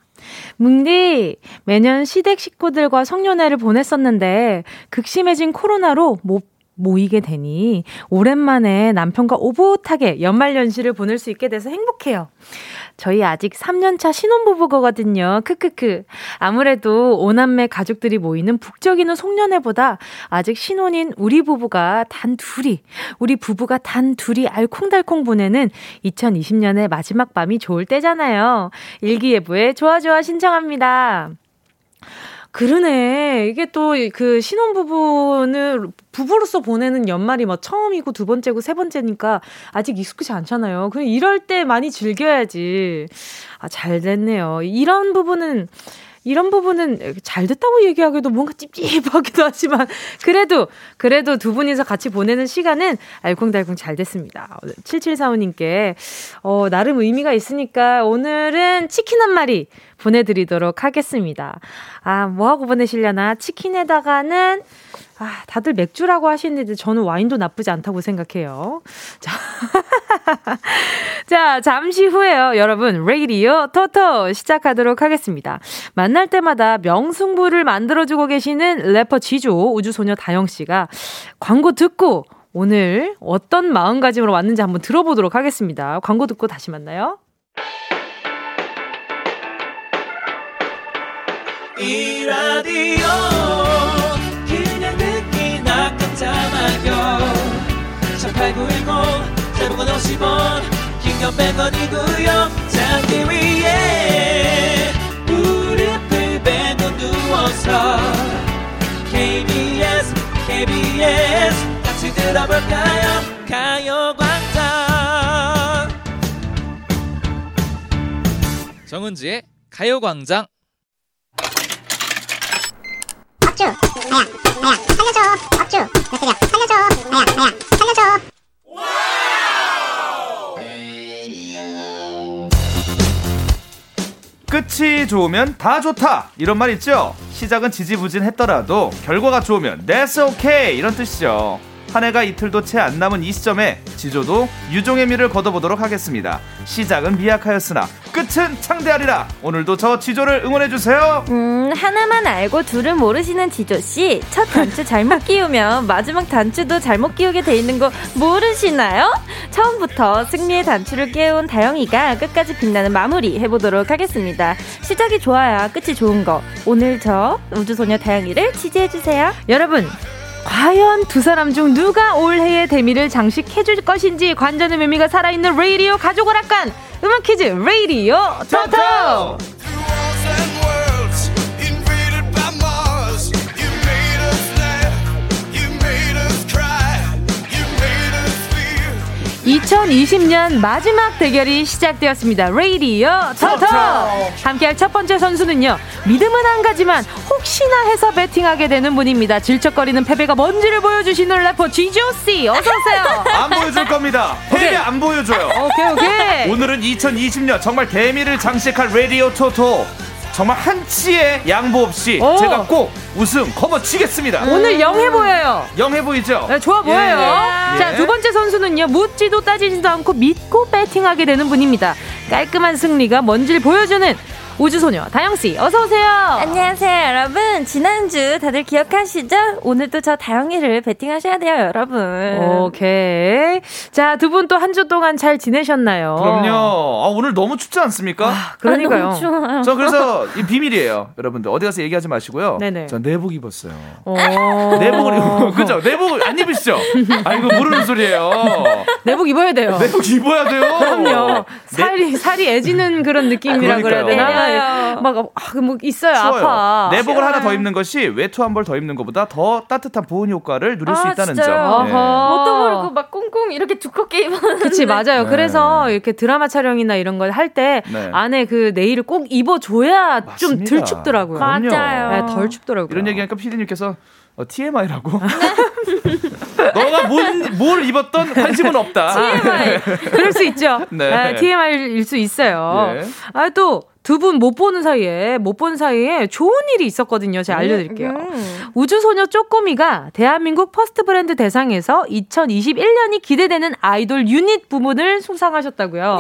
뭉디, 매년 시댁 식구들과 성년회를 보냈었는데, 극심해진 코로나로 못 모이게 되니 오랜만에 남편과 오붓하게 연말연시를 보낼 수 있게 돼서 행복해요. 저희 아직 3년차 신혼부부거든요. 크크크. 아무래도 오남매 가족들이 모이는 북적이는 송년회보다 아직 신혼인 우리 부부가 단 둘이, 우리 부부가 단 둘이 알콩달콩 보내는 2020년의 마지막 밤이 좋을 때잖아요. 일기예보에 좋아 좋아 신청합니다. 그러네. 이게 또 그 신혼부부는 부부로서 보내는 연말이 뭐 처음이고 두 번째고 세 번째니까 아직 익숙하지 않잖아요. 그럼 이럴 때 많이 즐겨야지. 아, 잘 됐네요. 이런 부분은 이런 부분은 잘 됐다고 얘기하기도 뭔가 찝찝하기도 하지만 그래도 그래도 두 분이서 같이 보내는 시간은 알콩달콩 잘 됐습니다. 7745님께 어 나름 의미가 있으니까 오늘은 치킨 한 마리 보내드리도록 하겠습니다. 아, 뭐하고 보내시려나? 치킨에다가는, 아, 다들 맥주라고 하시는데 저는 와인도 나쁘지 않다고 생각해요. 자. 자, 잠시 후에요. 여러분, 레이디오 토토 시작하도록 하겠습니다. 만날 때마다 명승부를 만들어주고 계시는 래퍼 지조 우주소녀 다영씨가 광고 듣고 오늘 어떤 마음가짐으로 왔는지 한번 들어보도록 하겠습니다. 광고 듣고 다시 만나요. 이 라디오 깜짝마요 18910 대목원 50원. 긴건 100원이고요 잠기 위에. 무릎을 베고 누워서 KBS KBS 같이 들어볼까요? 가요광장. 정은지의 가요광장 업주. 나야 나야 살려줘 업주. 몇 살려줘 나야 나야 살려줘. 끝이 좋으면 다 좋다. 이런 말 있죠? 시작은 지지부진했더라도 결과가 좋으면 that's okay. 이런 뜻이죠 한 해가 이틀도 채 안 남은 이 시점에 지조도 유종의 미를 걷어보도록 하겠습니다. 시작은 미약하였으나 끝은 창대하리라. 오늘도 저 지조를 응원해 주세요. 음, 하나만 알고 둘을 모르시는 지조 씨. 첫 단추 잘못 끼우면 마지막 단추도 잘못 끼우게 돼 있는 거 모르시나요? 처음부터 승리의 단추를 깨운 다영이가 끝까지 빛나는 마무리 해보도록 하겠습니다. 시작이 좋아야 끝이 좋은 거. 오늘 저 우주소녀 다영이를 지지해 주세요. 여러분, 과연 두 사람 중 누가 올해의 데미를 장식해줄 것인지 관전의 의미가 살아있는 레이디오 가족 오락관 음악 퀴즈 레이디오 토토 2020년 마지막 대결이 시작되었습니다. 레이디오 토토! 함께할 첫 번째 선수는요. 믿음은 한 가지만 혹시나 해서 배팅하게 되는 분입니다. 질척거리는 패배가 뭔지를 보여주시는 래퍼 지조씨 어서오세요. 안 보여줄 겁니다. 패배 안 보여줘요. 오케이 오케이. 오늘은 2020년 정말 대미를 장식할 레디오 토토. 정말 한치의 양보 없이 오. 제가 꼭 우승 거머치겠습니다. 오늘 영해 보여요. 영해 보이죠? 네, 좋아 보여요. 예. 자, 두 번째 선수는요. 묻지도 따지지도 않고 믿고 배팅하게 되는 분입니다. 깔끔한 승리가 뭔지를 보여주는 우주소녀 다영씨 어서오세요. 안녕하세요 여러분. 지난주 다들 기억하시죠? 오늘도 저 다영이를 베팅하셔야 돼요 여러분. 오케이. 자 두 분 또 한 주 동안 잘 지내셨나요? 그럼요. 아, 오늘 너무 춥지 않습니까? 아, 그러니까요. 아, 추워요. 저 그래서 이 비밀이에요 여러분들. 어디 가서 얘기하지 마시고요. 네네. 저 내복 입었어요. 내복을 입 그죠? 내복을 안 입으시죠? 아 이거 모르는 소리예요. 내복 입어야 돼요. 내복 입어야 돼요. 그럼요. 살이 살이 애지는 그런 느낌이라 그래야 되나 막, 아, 뭐 있어요. 추워요. 아파. 내복을 하나 더 입는 것이 외투 한 벌 더 입는 것보다 더 따뜻한 보온 효과를 누릴 아, 수 있다는 진짜요? 점. 네. 뭣도 모르고 막 꽁꽁 이렇게 두껍게 입었는데. 그치, 맞아요. 네. 그래서 이렇게 드라마 촬영이나 이런 걸 할때 네. 안에 그 네일을 꼭 입어줘야 좀 덜 춥더라고요. 맞아요. 네, 덜 춥더라고요. 이런 얘기하니까 피디님께서 어, TMI라고? 너가 뭔, 뭘 입었던 관심은 없다. TMI. 그럴 수 있죠. 네. 아, TMI일 수 있어요. 네. 아, 또, 두 분 못 보는 사이에 못 본 사이에 좋은 일이 있었거든요. 제가 알려드릴게요. 음, 음. 우주소녀 쪼꼬미가 대한민국 퍼스트 브랜드 대상에서 2021년이 기대되는 아이돌 유닛 부문을 수상하셨다고요.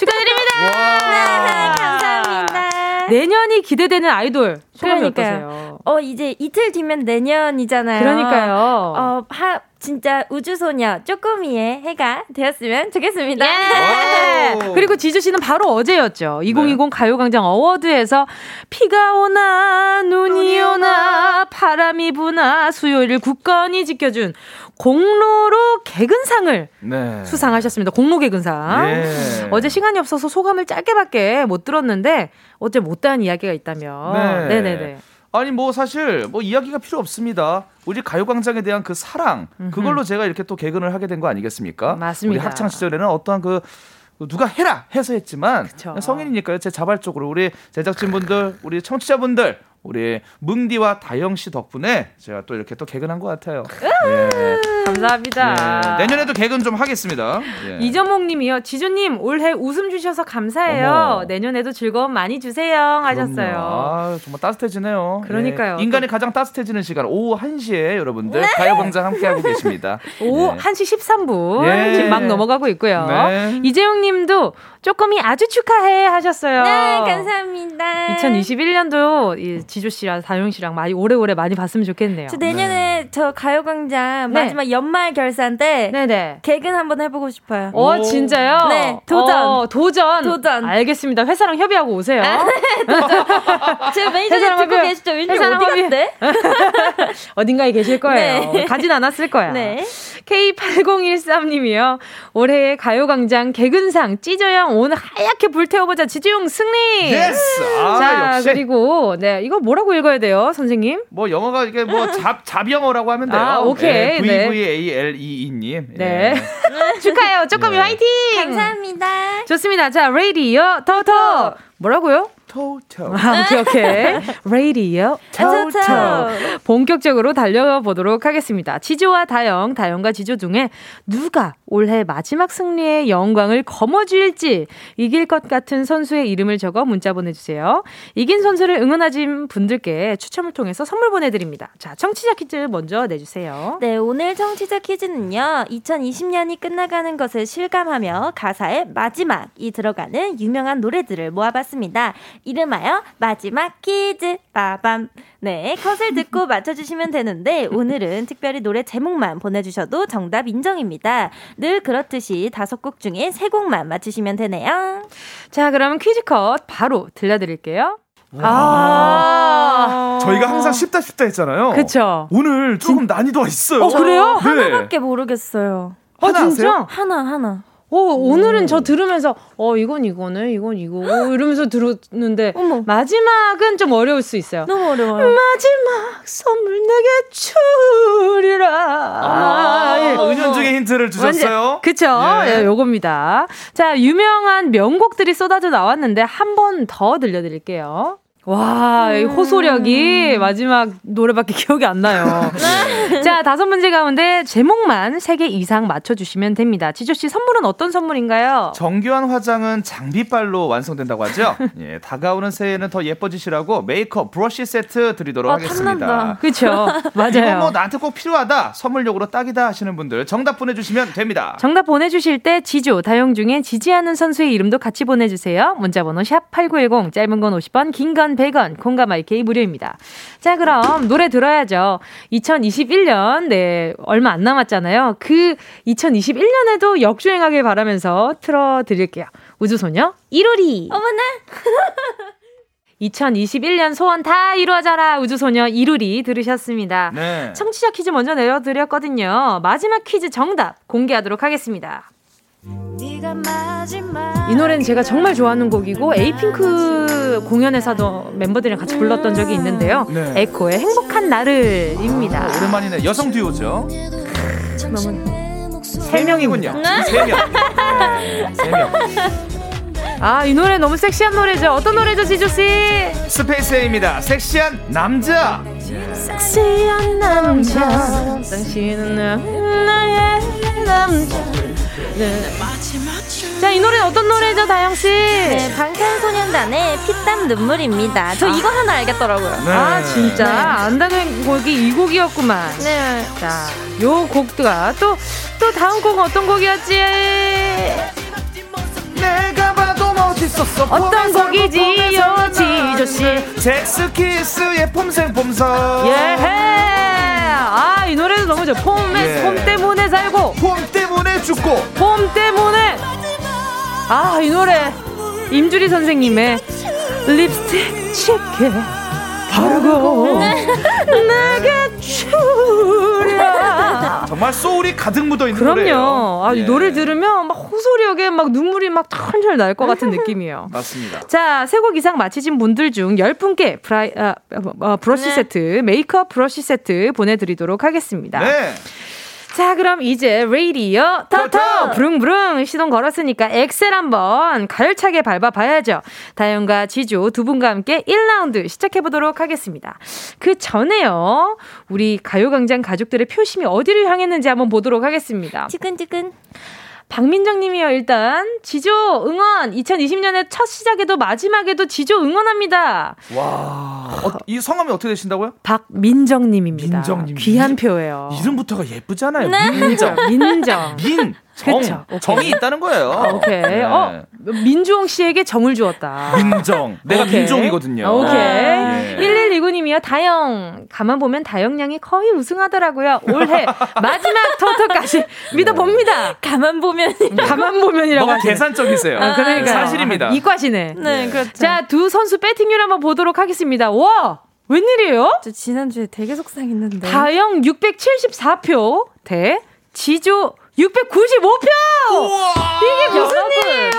축하드립니다. 네, 감사합니다. 내년이 기대되는 아이돌 소감이 그러니까요. 어떠세요? 어 이제 이틀 뒤면 내년이잖아요. 그러니까요. 어 하, 진짜 우주소녀 쪼꼬미의 해가 되었으면 좋겠습니다. 예! 그리고 지주 씨는 바로 어제였죠. 2020 네. 가요광장 어워드에서 비가 오나 눈이 오나 바람이 부나 수요일을 굳건히 지켜준 공로로 개근상을 네. 수상하셨습니다. 공로 개근상. 네. 어제 시간이 없어서 소감을 짧게밖에 못 들었는데 어제 못다한 이야기가 있다면. 네. 네네네. 아니 뭐 사실 뭐 이야기가 필요 없습니다. 우리 가요광장에 대한 그 사랑 그걸로 제가 이렇게 또 개근을 하게 된 거 아니겠습니까? 맞습니다. 우리 학창 시절에는 어떠한 그 누가 해라 해서 했지만 그쵸. 성인이니까요. 제 자발적으로 우리 제작진분들, 우리 청취자분들 우리 뭉디와 다영 씨 덕분에 제가 또 이렇게 또 개근한 것 같아요. 예. 감사합니다. 예. 내년에도 개근 좀 하겠습니다. 예. 이정목 님이요. 지조님, 올해 웃음 주셔서 감사해요. 어머. 내년에도 즐거움 많이 주세요. 하셨어요. 아, 정말 따뜻해지네요. 그러니까요. 예. 인간이 가장 따뜻해지는 시간 오후 1 시에 여러분들 네. 가요광장 함께 하고 계십니다. 오후 네. 1시 13분. 예. 지금 막 넘어가고 있고요. 네. 이재용 님도 쪼꼬미 아주 축하해 하셨어요. 네, 감사합니다. 2021년도 지조 씨랑 다용 씨랑 많이 오래오래 많이 봤으면 좋겠네요. 저 내년에 네. 저 가요광장 네. 마지막 연말 결산 때 네네. 개근 한번 해보고 싶어요. 어, 진짜요? 네, 도전. 어, 도전. 도전. 알겠습니다. 회사랑 협의하고 오세요. 아, 네, 도전. 제 매니저님 듣고 협의... 계시죠? 회사랑 어디 갔대? 어딘가에 계실 거예요. 네. 가진 않았을 거야. 네. K8013님이요. 올해의 가요광장 개근상 찌저형 오늘 하얗게 불태워보자 지지용 승리. Yes. 아, 자 역시. 그리고 네 이거 뭐라고 읽어야 돼요, 선생님? 뭐 영어가 이게 뭐 잡 잡영어라고 하면 돼요. 아 오케이. 네, V V A L E E 님. 네. 네. 축하해요, 쪼꼬미 네. 화이팅. 감사합니다. 좋습니다. 자 레이디어 터터 뭐라고요? 토토. 아, 오케이, 오케이. 라디오 토토. 본격적으로 달려보도록 하겠습니다. 지조와 다영, 다영과 지조 중에 누가 올해 마지막 승리의 영광을 거머쥘지 이길 것 같은 선수의 이름을 적어 문자 보내주세요. 이긴 선수를 응원하신 분들께 추첨을 통해서 선물 보내드립니다. 자, 청취자 퀴즈 먼저 내주세요. 네, 오늘 청취자 퀴즈는요. 2020년이 끝나가는 것을 실감하며 가사에 마지막이 들어가는 유명한 노래들을 모아봤습니다. 이름하여 마지막 퀴즈 빠밤. 네, 컷을 듣고 맞춰주시면 되는데 오늘은 특별히 노래 제목만 보내주셔도 정답 인정입니다. 늘 그렇듯이 다섯 곡 중에 세 곡만 맞추시면 되네요. 자, 그럼 퀴즈 컷 바로 들려드릴게요. 아. 저희가 항상 쉽다 쉽다 했잖아요. 그쵸. 오늘 조금 난이도가 있어요. 어, 그래요? 네. 하나밖에 모르겠어요. 하나 어, 진짜? 하나, 하나. 어, 오늘은 저 들으면서, 어, 이건 이거네, 이건 이거, 이러면서 들었는데, 어머. 마지막은 좀 어려울 수 있어요. 너무 어려워요. 마지막 선물 내게 주리라. 아, 예. 은연중에 힌트를 주셨어요? 완전, 그쵸. 예. 예, 요겁니다. 자, 유명한 명곡들이 쏟아져 나왔는데, 한 번 더 들려드릴게요. 와, 음. 호소력이 마지막 노래밖에 기억이 안 나요. 네. 자, 다섯 문제 가운데 제목만 세 개 이상 맞춰주시면 됩니다. 지조씨, 선물은 어떤 선물인가요? 정교한 화장은 장비빨로 완성된다고 하죠? 예, 다가오는 새해는 더 예뻐지시라고 메이크업 브러쉬 세트 드리도록 아, 하겠습니다. 그쵸. 맞아요. 이거 뭐 나한테 꼭 필요하다, 선물용으로 딱이다 하시는 분들 정답 보내주시면 됩니다. 정답 보내주실 때 지조, 다용 중에 지지하는 선수의 이름도 같이 보내주세요. 문자번호 샵 8910, 짧은 건 50원, 긴건 100원, 콩감 IK 무료입니다. 자, 그럼 노래 들어야죠. 2021년, 네, 얼마 안 남았잖아요. 그 2021년에도 역주행하길 바라면서 틀어드릴게요. 우주소녀, 1호리. 어머나! 2021년 소원 다 이루어져라 우주소녀 이루리 들으셨습니다. 네. 청취자 퀴즈 먼저 내려드렸거든요. 마지막 퀴즈 정답 공개하도록 하겠습니다. 이 노래는 제가 정말 좋아하는 곡이고 에이핑크 공연에서도 멤버들이랑 같이 불렀던 적이 있는데요. 네. 에코의 행복한 나를입니다. 아, 오랜만이네. 여성 듀오죠. 너무 세 명이군요. 세 명. 네, 세 명. 아, 이 노래 너무 섹시한 노래죠. 어떤 노래죠, 지조 씨? 스페이스 A입니다. 섹시한 남자. 섹시한 남자. 당신은 나의 남자. 네. 자, 이 노래는 어떤 노래죠, 다영씨? 네, 방탄소년단의 피땀 눈물입니다. 저 아. 이거 하나 알겠더라고요. 네. 아, 진짜? 네. 안다는 곡이 이 곡이었구만. 네. 자, 요 곡가 또, 또 다음 곡은 어떤 곡이었지? 내가 봐도 어디 있었어 어떤 곡이지요 지조씨 잭스키스의 폼생폼사 예 아 이 노래도 너무 좋아. 폼에 예. 폼 때문에 살고. 폼 때문에 죽고. 폼 때문에. 아 이 노래. 임주리 선생님의 립스틱 짙게 바르고 내게 주랴 정말 소울이 가득 묻어 있는 노래예요. 그럼요 아, 이 예. 노래 들으면 막 호소력에 막 눈물이 막 털털 날 것 같은 느낌이에요 맞습니다. 자, 세 곡 이상 맞히신 분들 중 10분께 브라이, 아, 어, 브러쉬 네. 세트, 메이크업 브러쉬 세트 보내 드리도록 하겠습니다. 네. 자, 그럼 이제 레이디어 터터! 부릉부릉 시동 걸었으니까 엑셀 한번 가열차게 밟아봐야죠. 다영과 지조 두 분과 함께 1라운드 시작해보도록 하겠습니다. 그 전에요, 우리 가요광장 가족들의 표심이 어디를 향했는지 한번 보도록 하겠습니다. 지근지근. 박민정 님이요, 일단. 지조 응원! 2020년의 첫 시작에도 마지막에도 지조 응원합니다. 와. 어, 이 성함이 어떻게 되신다고요? 박민정 님입니다. 민정 님. 귀한 이- 표예요. 이름부터가 예쁘잖아요. 네. 민정. 민정. 민. 정. 그쵸. 정이 있다는 거예요. 아, 오케이. 네. 어, 민주홍 씨에게 정을 주었다. 민정. 내가 오케이. 민종이거든요. 아, 오케이. 예. 1129님이요. 다영. 가만 보면 다영 양이 거의 우승하더라고요. 올해 마지막 토토까지 믿어봅니다. 가만 보면. 가만 보면이라고 너무 하시네. 계산적이세요. 아, 그러니까요. 사실입니다. 이과시네. 네, 그렇죠. 자, 두 선수 배팅률 한번 보도록 하겠습니다. 와! 웬일이에요? 저 지난주에 되게 속상했는데. 다영 674표 대 지조 695표! 이게 무슨 여러분. 일이에요?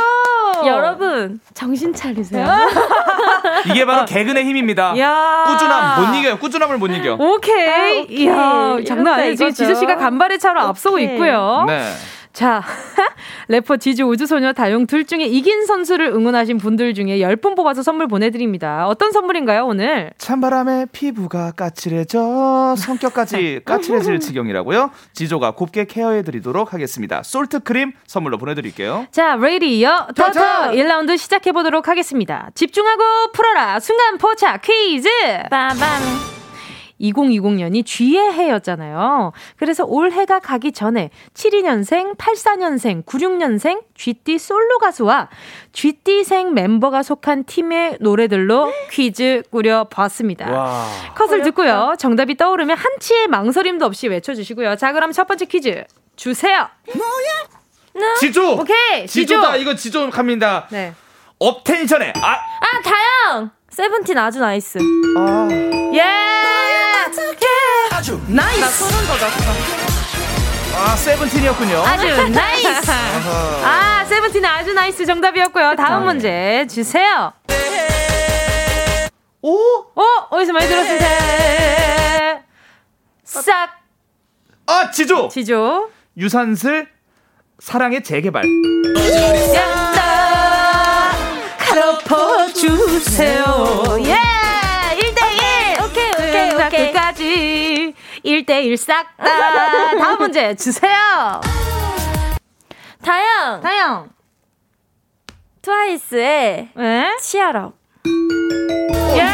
여러분, 정신 차리세요. 이게 바로 개근의 힘입니다. 야. 꾸준함 못 이겨요. 꾸준함을 못 이겨. 오케이. 아, 오케이. 이야, 장난 아니에요. 이렇다 지금 이거죠. 지조 씨가 간발의 차로 앞서고. 있고요. 네. 자, 래퍼 지주 우주소녀 다용 둘 중에 이긴 선수를 응원하신 분들 중에 10분 뽑아서 선물 보내드립니다. 어떤 선물인가요, 오늘? 찬바람에 피부가 까칠해져 성격까지 까칠해질 지경이라고요. 지조가 곱게 케어해드리도록 하겠습니다. 솔트 크림 선물로 보내드릴게요. 자, 레이디어 터터 터터! 1라운드 시작해보도록 하겠습니다. 집중하고 풀어라 순간 포착 퀴즈! 빠밤. 2020년이 쥐의 해였잖아요. 그래서 올해가 가기 전에 72년생, 84년생, 96년생 쥐띠 솔로 가수와 쥐띠생 멤버가 속한 팀의 노래들로 퀴즈 꾸려봤습니다. 와. 컷을 듣고요. 정답이 떠오르면 한치의 망설임도 없이 외쳐주시고요. 자, 그럼 첫 번째 퀴즈 주세요. 지조. 오케이, 지조. 지조다. 이거 지조 갑니다. 네. 업텐션에. 아. 아, 다영! 세븐틴 아주 나이스. 아. 예! 아주 나이스! 나 소름 돋았어. 아 세븐틴이었군요. 아주 나이스! 아, 세븐틴 아주 나이스 정답이었고요. 다음 문제 주세요. 오. 어? 어디서 많이 들었는데? 싹! 아 지조. 지조. 유산슬 사랑의 재개발. 야 덮어주세요. 예! 1대1 싹 다. 다음 문제 주세요. 다영! 다영. 트와이스의 예? 치아라. 예!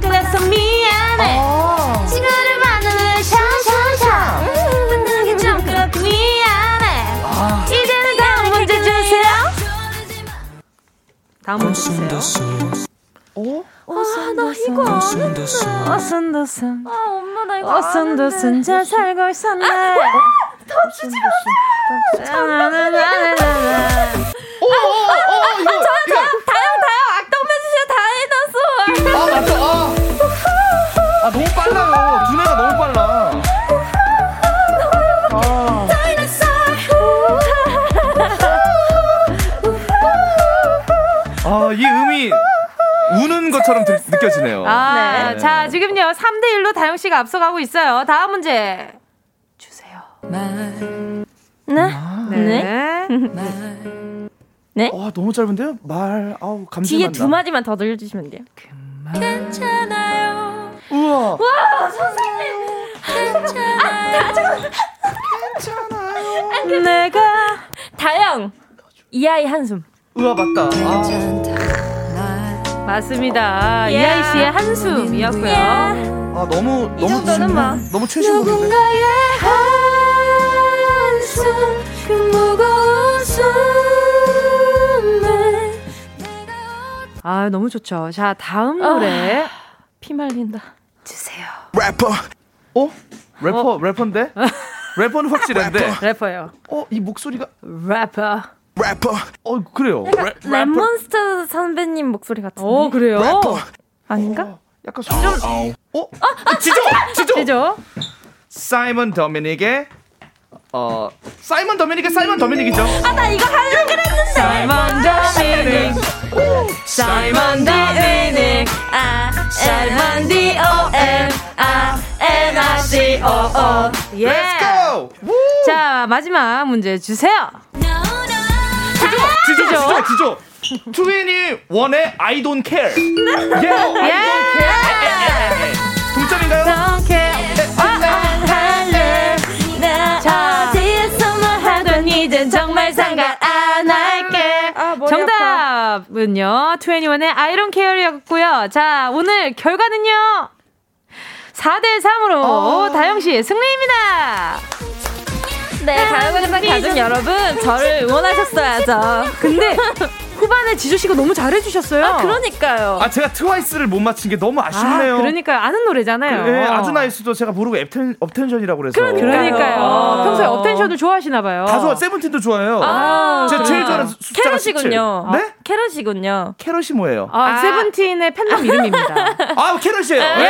그래서 미안해. 어. 시간을 만나는 샤샤샤. 만나기 좀 그렇고 미안해. 이제는 다음 문제 주세요. 다음 문제 주세요. 오. 아, 나 이거 안 했어. 어순도순. 아, 엄마, 나 이거 안 어순도순. 잘 살고 있었네. 더 주지 마. 나나나나나나. 오. 오. 오. 이거. 이거. 다영, 다영, 악동 매주셔 다이너솔. 아 맞다. 아. 아 너무 빨라요. 두뇌가 너무 빨라. 네. 자, 지금요. 3대 1로 다영 씨가 앞서가고 있어요. 다음 문제 주세요. 네? 네. 네? 와, 너무 짧은데요? 말, 아우, 감질 뒤에. 두 마디만 더 들려주시면 돼요. 우와. 내가 다영! 이 아이 한숨. 우와, 맞다. 아, 맞습니다. 예. 이하이 씨의 한숨이었고요. 예. 아 너무, 이 너무, 정도는 진- 뭐. 너무 최신 곡인데. 누군가의 한숨 그 무거운 숨을 아, 너무 좋죠. 자, 다음 노래. 아, 피 말린다. 주세요. 래퍼. 어? 래퍼, 어? 래퍼인데? 래퍼는 확실한데. 래퍼요. 어, 이 목소리가. 래퍼. 래퍼. 어, 그래요. 래, 랩몬스터 선배님 목소리 같은데. 어, 그래요? 래퍼. 아닌가? 어, 약간 좀. 어? 어? 아, 지조! 지조! 지조! 사이먼 더미닉의 어 사이먼 더미닉의 사이먼 더미닉이죠. 아 나 이거 하려고 그랬는데. 사이먼 더미닉. 사이먼 더미닉. 아 사이먼 D O M 아 N I C O O. 예. Let's go. 자 마지막 문제 주세요. 지조 지조 지조 지조. 트웬이 원의 I don't care. 예. I don't care. 동점인가요? Don't care. 자, 뒤에서만 하던 이젠 정말 상관 안 할게. 아, 정답은요, 21의 I don't care였고요. 자, 오늘 결과는요, 4대 3으로 어. 다영 씨의 승리입니다. 네, 가요광장 가족 여러분, 저를 응원하셨어야죠. 근데 후반에 지조 씨가 너무 잘해주셨어요. 아, 그러니까요. 아, 제가 트와이스를 못 맞힌 게 너무 아쉽네요. 아, 그러니까 아는 노래잖아요. 네, 아주 나이스도 제가 모르고 업텐, 업텐션이라고 그래서. 그러니까요. 아. 평소에 업텐션을 좋아하시나 봐요. 다 좋아, 세븐틴도 좋아해요. 아, 제가 제일 좋아하는 숫자가 캐럿이군요. 17. 네? 캐럿이군요. 캐럿이 뭐예요? 아, 아. 세븐틴의 팬덤 이름입니다. 아, 캐럿이에요. 예,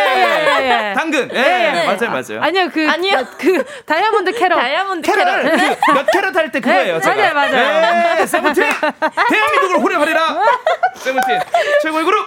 예, 예. 당근. 예, 네. 맞아요, 맞아요. 아니요, 그, 아니요. 그, 다이아몬드 캐럿. 다이아몬드 캐럿. 캐럿. 그몇 캐럿 할 때 그거예요. 네, 맞아요, 맞아요. 예, 세븐틴. 대한민국을 호령하리라. 세븐틴. 최고의 그룹.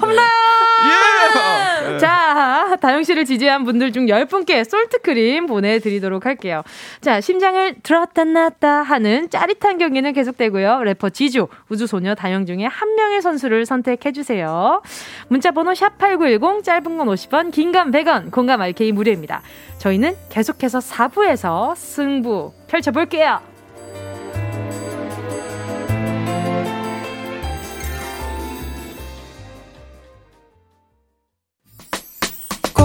홈런! 예! 자, 다영 씨를 지지한 분들 중 10분께 솔트크림 보내드리도록 할게요. 자, 심장을 들었다 놨다 하는 짜릿한 경기는 계속되고요. 래퍼 지조, 우주소녀 다영 중에 한 명의 선수를 선택해주세요. 문자번호 샵8910, 짧은 건 50원, 긴 건 100원, 공감 RK 무료입니다. 저희는 계속해서 4부에서 승부 펼쳐볼게요.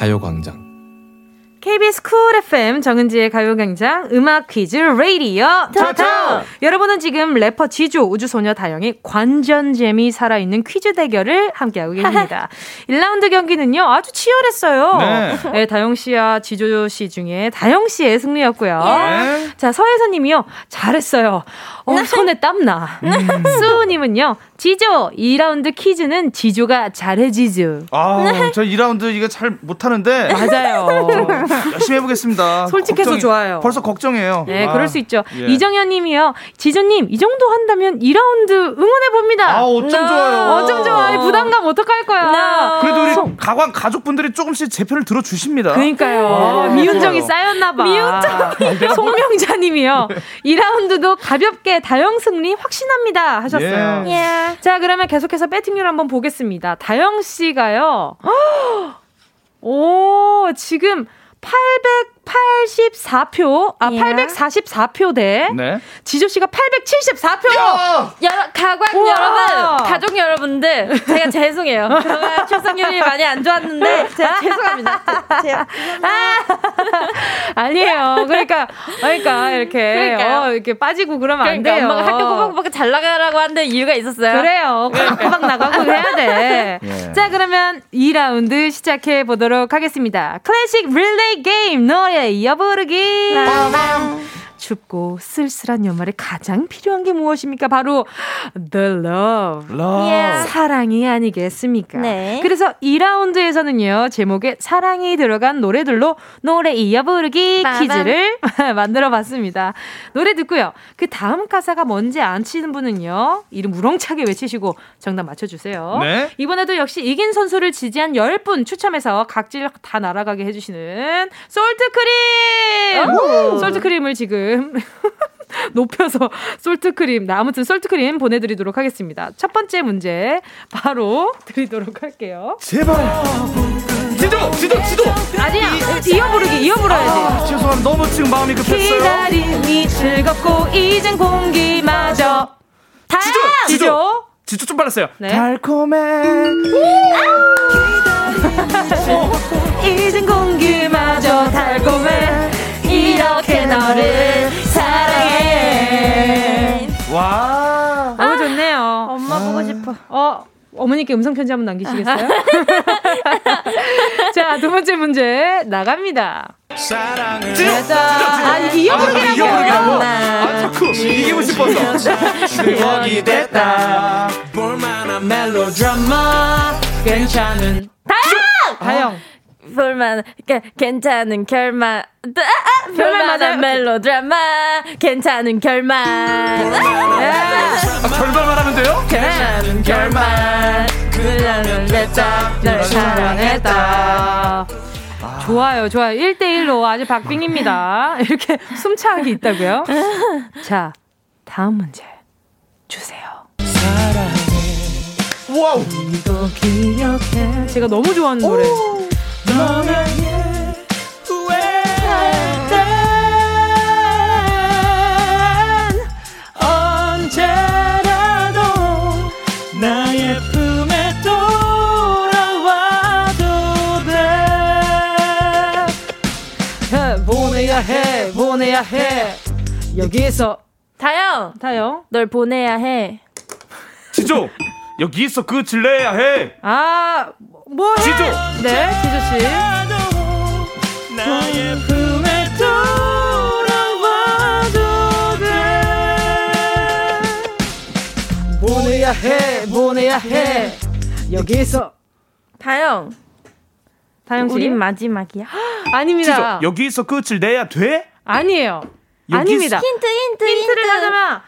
가요광장. KBS 쿨 FM 정은지의 가요광장 음악 퀴즈 레이디어 토토 여러분은 지금 래퍼 지조 우주소녀 다영의 관전 재미 살아있는 퀴즈 대결을 함께하고 계십니다. 1라운드 경기는요 아주 치열했어요. 네. 네, 다영 씨와 지조 씨 중에 다영 씨의 승리였고요. 네. 자 서혜선님이요. 잘했어요. 어, 손에 땀나. 음. 수우님은요 지조 2라운드 퀴즈는 지조가 잘해 지조 아 저 2라운드 이거 잘 못하는데 맞아요 열심히 해보겠습니다. 솔직해서 걱정이, 좋아요. 벌써 걱정해요. 네, 아, 그럴 수 있죠. 예. 이정현 님이요. 지조님, 이 정도 한다면 2라운드 응원해 봅니다. 아, 어쩜 no. 좋아요. 어쩜 좋아. 부담감 어떡할 거야. No. 그래도 우리 소... 가관 가족분들이 조금씩 제 편을 들어주십니다. 그러니까요. 아, 미운정이 쌓였나봐. 미운정. 송명자 님이요. 2라운드도 가볍게 다영 승리 확신합니다. 하셨어요. 예. Yeah. 자, 그러면 계속해서 배팅률 한번 보겠습니다. 다영 씨가요. 오, 지금 884표, 아, 예. 844표 대 네. 지조 씨가 874표. 여러, 가관 우와. 여러분, 가족 여러분들, 제가 죄송해요. 제가 출산율이 많이 안 좋았는데, 제가 죄송합니다. 제가, 아, 니에요 그러니까, 그러니까, 이렇게, 어, 이렇게 빠지고 그러면 그러니까 안 돼요. 엄마가 학교 꼬박꼬박 잘 나가라고 하는데 이유가 있었어요. 그래요. 꼬박꼬박 나가고 해야 돼. 예. 자, 그러면 2라운드 시작해 보도록 하겠습니다. 클래식 릴레이 게임, 노래 이어 부르기. 춥고 쓸쓸한 연말에 가장 필요한 게 무엇입니까? 바로 the love. love. Yeah. 사랑이 아니겠습니까? 네. 그래서 2라운드에서는요. 제목에 사랑이 들어간 노래들로 노래 이어 부르기 빠밤. 퀴즈를 만들어 봤습니다. 노래 듣고요. 그 다음 가사가 뭔지 안 치는 분은요. 이름 우렁차게 외치시고 정답 맞춰 주세요. 네. 이번에도 역시 이긴 선수를 지지한 10분 추첨해서 각질 다 날아가게 해 주시는 솔트 크림! 솔트 크림을 지금 높여서 솔트크림, 아무튼 솔트크림 보내드리도록 하겠습니다. 첫 번째 문제 바로 드리도록 할게요. 제발. 지도, 지도, 지도. 아니야, 이어 부르기, 이어 불러야지. 아, 죄송합니다. 너무 지금 마음이 급했어요. 기다림이 즐겁고 이젠 공기마저. 다 지조, 지조. 지조 좀 빨랐어요. 네. 달콤해. 이젠 공기마저 달콤해. 너를 사랑해. 와. 너무 좋네요. 엄마 보고 싶어. 어, 어머니께 음성 편지 한번 남기시겠어요? 자, 두 번째 문제 나갑니다. 사랑을. 아, 이어부르기라고. 이어부르기라고. 아, 자꾸 이기고 싶어서. 추억이 됐다. 볼만한 멜로드라마 괜찮은 다영! 다영. 볼만 게, 괜찮은 결말 아, 아. 볼만한 멜로드라마 괜찮은 결말 아, 결말만 하면 돼요? 괜찮은 결말 그녀는 내다 널 사랑했다 좋아요, 좋아요. 1대1로 아주 박빙입니다. 이렇게 숨차기 있다고요? 자, 다음 문제 주세요. 와우. 이거 기억해. 제가 너무 좋아하는 노래. 언제라도 나의 품에 돌아와도 돼 해, 보내야 해, 보내야 해. 여기에서 다영 다요. 널 보내야 해 지조. 여기서 끝을 내야 해. 아, 뭐 해? 지조. 네, 지조 씨. 나의 품에 돌아와도 돼 보내야 해, 보내야 해. 여기서 다영 다영 씨. 우린 마지막이야 아닙니다. 지조. 여기서 끝을 내야 돼? 아니에요. 아닙니다. 힌트 힌트 힌트를 하자면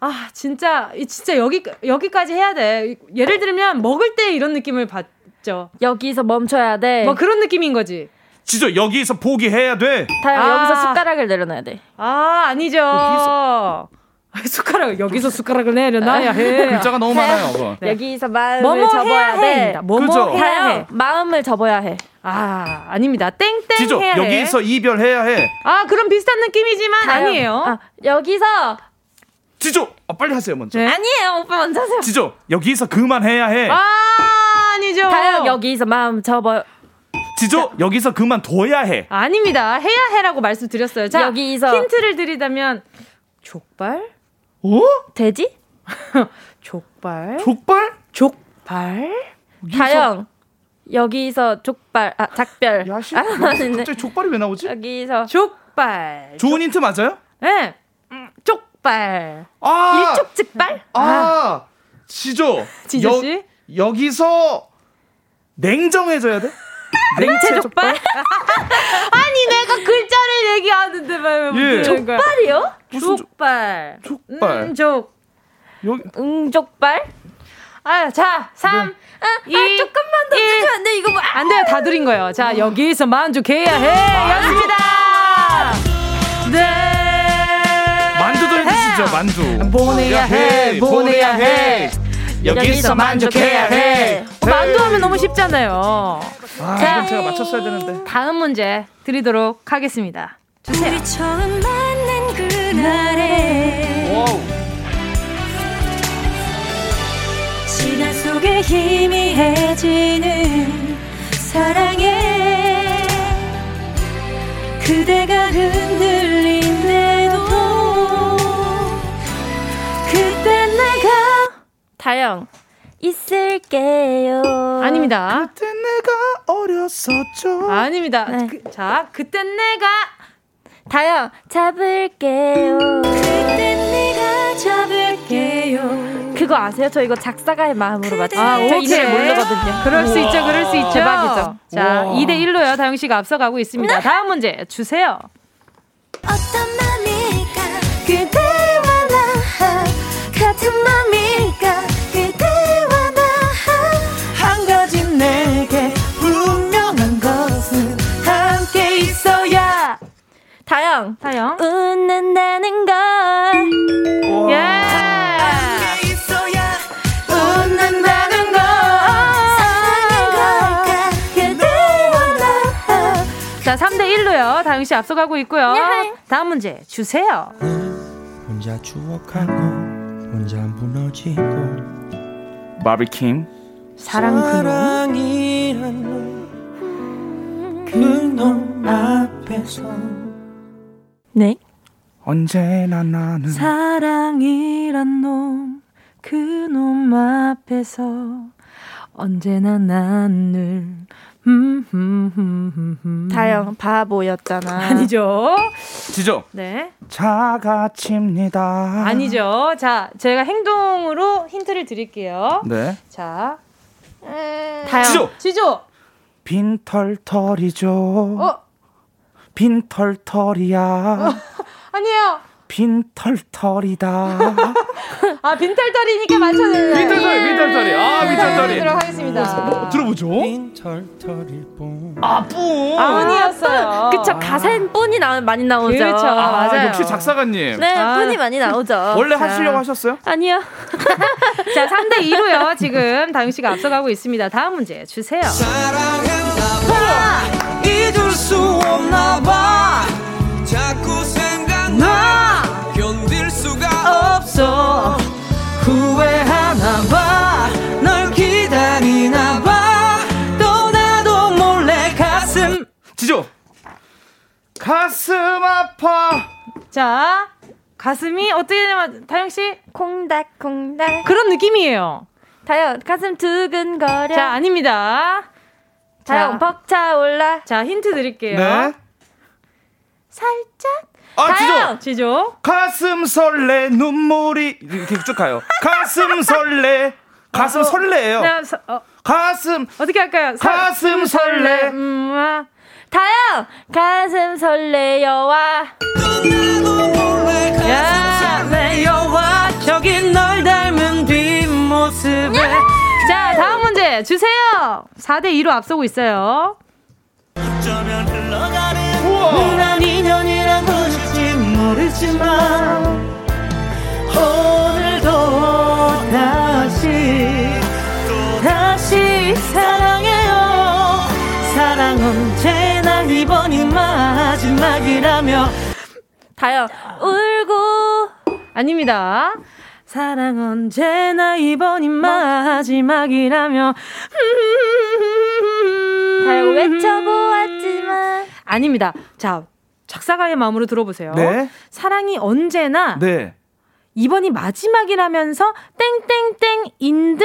아 진짜 이 진짜 여기 여기까지 해야 돼. 예를 들면 먹을 때 이런 느낌을 받 죠. 여기서 멈춰야 돼 뭐 그런 느낌인 거지. 지조 여기서 포기해야 돼. 다영 아. 여기서 숟가락을 내려놔야 돼 아 아니죠. 숟가락 여기서 숟가락을 내려놔야 해. 글자가 너무 많아요. 그거. 네. 여기서 마음을 뭐뭐 접어야 돼 해입니다. 뭐뭐 그죠? 해야 다영 해. 마음을 접어야 해 아 아닙니다. 땡땡 지조 해야 해. 여기서 이별해야 해. 아 그런 비슷한 느낌이지만 다영. 아니에요. 아, 여기서 지조 어, 빨리 하세요 먼저. 네. 아니에요 오빠 먼저 하세요 지조 여기서 그만해야 해. 아 아니죠. 다영 여기서 마음 접어 지조 여기서 그만둬야 해. 아닙니다. 해야 해라고 말씀드렸어요. 자 여기서- 힌트를 드리자면 족발, 어? 돼지 족발, 족발? 족발. 다영 여기서 족발 아 작별 야식? 아, 아닌데. 갑자기 족발이 왜 나오지? 여기서 족발. 좋은 힌트 맞아요? 네. 음, 족발. 아, 일촉즉발 아, 지조. 지조 여- 씨? 여기서 냉정해져야 돼? 냉채 족발 아니 내가 글자를 얘기하는데 왜 예. 족발이요 족- 족발. 족발. 음, 족. 여기 응 족발 아, 자, 3, 아, 이, 아 조금만 더 일. 주면 안 돼 이거 뭐 안 돼요. 다 드린 거예요. 자, 여기서 만족해야 해. 였습니다. 네. 만두도 해주시죠, 만두. 보내야 해, 보내야 해. 여기서 만족해야 해. 어, 만두 하면 너무 쉽잖아요. 아, 자. 이건 제가 맞췄어야 되는데. 다음 문제 드리도록 하겠습니다. 주세요. 시간 속에 희미해지는 사랑에 그대가 흔들 다영 있을게요 아닙니다. 그때 내가 어렸었죠. 아닙니다. 네. 그, 자, 그땐 내가 다영 잡을게요 그때 내가 잡을게요 그거 아세요? 저 이거 작사가의 마음으로 맞춰요 아. 이 노래 모르거든요 그럴 수 있죠, 그럴 수 있죠. 대박이죠. 자, 우와. 2대 1로요. 다영 씨가 앞서가고 있습니다. 다음 문제 주세요. 어떤 맘일까 그대 다영. 다영. 웃는다는 걸. 예. 네. 자, 3대1로요. 다영씨 앞서가고 있고요. 예. 다음 문제 주세요. 혼자 추억하고, 혼자 무너지고, 바비킴. 사랑 그놈. 그놈 앞에서. 네. 언제나 나는 사랑이란 놈, 그 놈 앞에서 언제나 난늘 음, 음, 음, 음, 다영 바보였잖아. 아니죠. 지조 네. 자가칩니다 아니죠. 자, 제가 행동으로 힌트를 드릴게요. 네 자, 음... 다영. 지조! 지조! 빈털털이죠 어, 빈털털이야 아니에요. 빈털털이다 아, 빈털털이니까 맞춰주세요. 빈털털이, 빈털털이. 아, 빈털털이. 드리도록 하겠습니다. 들어보죠 빈털털일 뿐 아뿌 아니었어요. 그쵸 가사엔 뿐이 나, 많이 나오죠. 그렇죠. 아, 맞아요. 역시 작사가님 네, 아. 뿐이 많이 나오죠. 원래 자. 하시려고 하셨어요? 아니요. 자, 3대 2로요. 지금 다영 씨가 앞서가고 있습니다. 다음 문제 주세요. 사랑했나봐 잊을 수 없나 봐 자꾸 생각나 견딜 수가 없어 후회하나 봐 널 기다리나봐 또 나도 몰래 가슴 지조 가슴 아파 자, 가슴이 어떻게 되냐면, 다영 씨? 콩닥콩닥. 그런 느낌이에요. 다영 가슴 두근거려. 자, 아닙니다. 다영 자, 벅차올라. 자, 힌트 드릴게요. 네. 살짝. 아 지조 다영! 지조. 가슴 설레 눈물이 이렇게 쭉 가요. 가슴 설레 가슴 설레예요. 네, 서- 어, 가슴 어떻게 할까요? 설- 가슴 설레. 음, 아. 다영 가슴 설레여와. 야, 내 여와 저기 널 닮은 뒷모습에. 자, 다음 문제 주세요. 4대 2로 앞서고 있어요. 어쩌면 흘러가는 우와. 난 인연이란 것인지 모르지만 오늘도 다시 다시 사랑해요 사랑 언제나 이번이 마지막이라며 다영 울고. 아닙니다 사랑 언제나 이번이 마지막이라며 다영 외쳐보았지만. 아닙니다 자 작사가의 마음으로 들어보세요 네. 사랑이 언제나 네. 이번이 마지막이라면서 땡땡땡인 듯,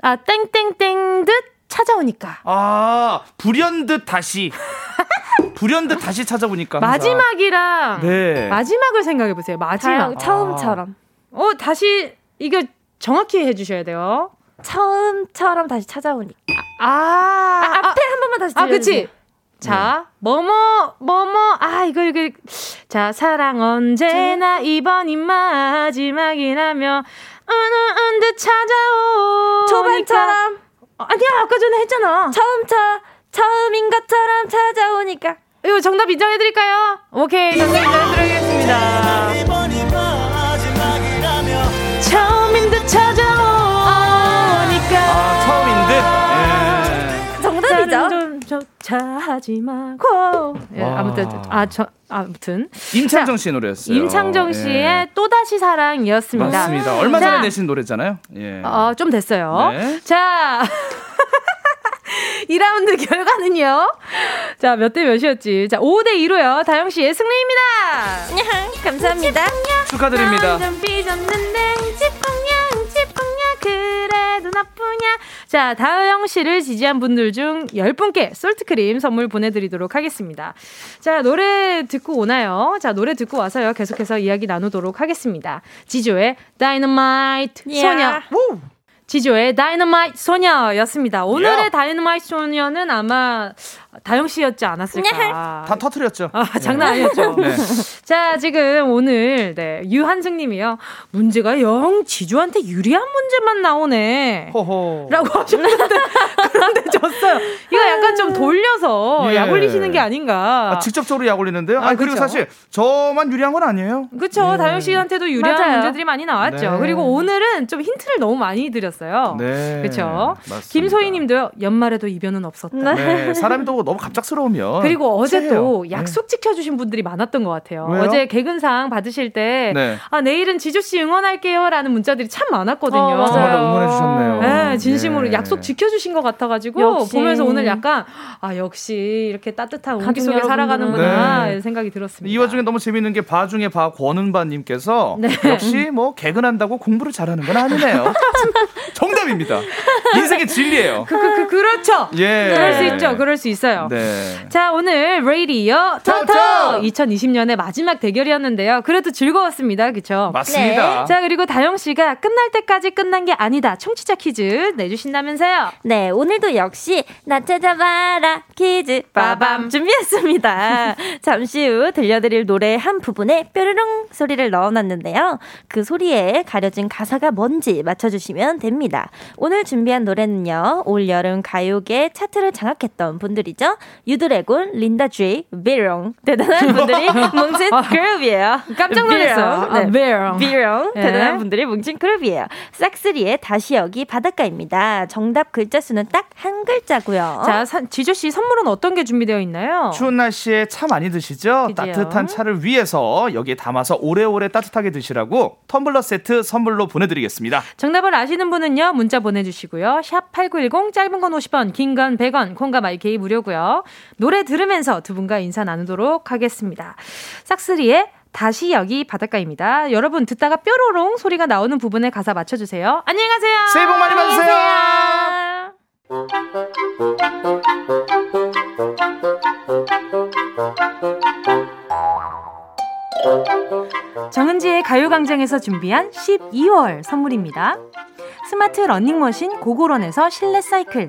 아, 땡땡땡 듯 찾아오니까. 아 불현듯 다시 불현듯 다시 찾아보니까 항상. 마지막이랑 네. 마지막을 생각해 보세요. 마지막. 처음처럼. 어, 다시 이거 정확히 해 주셔야 돼요. 처음처럼 다시 찾아오니까. 아, 아, 아, 앞에 한 번만 다시 아, 들려주세요. 그치. 자, 뭐뭐, 뭐뭐, 아, 이거, 이거. 자, 사랑 언제나 이번이 마지막이라며, 은은 듯 찾아오. 초반처럼. 아니야, 아까 전에 했잖아. 처음처 처음인 것처럼 찾아오니까. 이거 정답 인정해드릴까요? 오케이, 정답 인정해드리겠습니다. 좀조차 하지 마고. 예, 와. 아무튼, 아, 저, 아무튼. 임창정 씨 노래였어요. 임창정 씨의 예. 또다시 사랑이었습니다. 맞습니다. 얼마 전에 자, 내신 노래잖아요. 예. 어, 좀 됐어요. 네. 자. 2라운드 결과는요. 자, 몇 대 몇이었지? 자, 5대 2로요. 다영 씨의 승리입니다. 감사합니다. 축하드립니다. 그래도 나쁘냐. 자, 다영 씨를 지지한 분들 중 10분께 솔트크림 선물 보내드리도록 하겠습니다. 자, 노래 듣고 오나요? 자, 노래 듣고 와서요. 계속해서 이야기 나누도록 하겠습니다. 지조의 다이너마이트 Yeah. 소녀. 우! 지조의 다이너마이트 소녀였습니다. 오늘의 Yeah. 다이너마이트 소녀는 아마 다영 씨였지 않았을까. 다 터트렸죠. 아, 장난 아니었죠. 네. 자, 지금 오늘, 네, 유한승 님이요. 문제가 영 지주한테 유리한 문제만 나오네. 호호. 라고 하셨는데, 그런데 졌어요. 이거 약간 좀 돌려서 예. 약 올리시는 게 아닌가. 아, 직접적으로 약 올리는데요? 아, 아 그리고 사실 저만 유리한 건 아니에요. 그렇죠. 네. 다영 씨한테도 유리한 맞아요. 문제들이 많이 나왔죠. 네. 그리고 오늘은 좀 힌트를 너무 많이 드렸어요. 네. 그렇죠. 김소희 님도요. 연말에도 이변은 없었다. 네. 사람이 또 너무 갑작스러우면 그리고 어제 세요. 또 약속 지켜 주신 분들이 많았던 것 같아요. 왜요? 어제 개근상 받으실 때 네. 아, 내일은 지조 씨 응원할게요라는 문자들이 참 많았거든요. 어, 맞아요. 응원해 주셨네요. 네, 진심으로 예. 약속 지켜 주신 것 같아 가지고 보면서 오늘 약간 아, 역시 이렇게 따뜻한 온기 속에 살아가는구나 네. 생각이 들었습니다. 이 와중에 너무 재밌는 게 바중에 바 권은바님께서 네. 역시 뭐 개근한다고 공부를 잘하는 건 아니네요. 정답입니다. 인생의 진리예요. 그, 그, 그, 그렇죠. 예. 그럴 수 있죠. 그럴 수 있어요. 네. 자, 오늘 레이디어 토토 2020년의 마지막 대결이었는데요. 그래도 즐거웠습니다. 그렇죠? 맞습니다. 네. 자, 그리고 다영 씨가 끝날 때까지 끝난 게 아니다. 청취자 퀴즈 내주신다면서요? 네, 오늘도 역시 나 찾아봐라 퀴즈 빠밤 준비했습니다. 잠시 후 들려드릴 노래 한 부분에 뾰르릉 소리를 넣어놨는데요. 그 소리에 가려진 가사가 뭔지 맞춰주시면 됩니다. 오늘 준비한 노래는요. 올 여름 가요계 차트를 장악했던 분들이 죠. 유드래곤, 린다 쥐, 비롱 대단한 분들이 뭉친 그룹이에요. 깜짝 놀랐어요. 네. 비롱, 비롱 네. 대단한 분들이 뭉친 그룹이에요. 싹스리의 다시 여기 바닷가입니다. 정답 글자 수는 딱 한 글자고요. 자, 지조 씨 선물은 어떤 게 준비되어 있나요? 추운 날씨에 차 많이 드시죠? 그죠? 따뜻한 차를 위해서 여기에 담아서 오래오래 따뜻하게 드시라고 텀블러 세트 선물로 보내드리겠습니다. 정답을 아시는 분은요 문자 보내주시고요. 샵 #8910 짧은 건 50원, 긴 건 100원, 콩과 마이케이 무료고 요. 노래 들으면서 두 분과 인사 나누도록 하겠습니다. 싹스리의 다시 여기 바닷가입니다. 여러분 듣다가 뾰로롱 소리가 나오는 부분에 가사 맞춰주세요. 안녕히 가세요. 새해 복 많이 받으세요. 정은지의 가요광장에서 준비한 12월 선물입니다. 스마트 러닝머신 고고런에서 실내 사이클,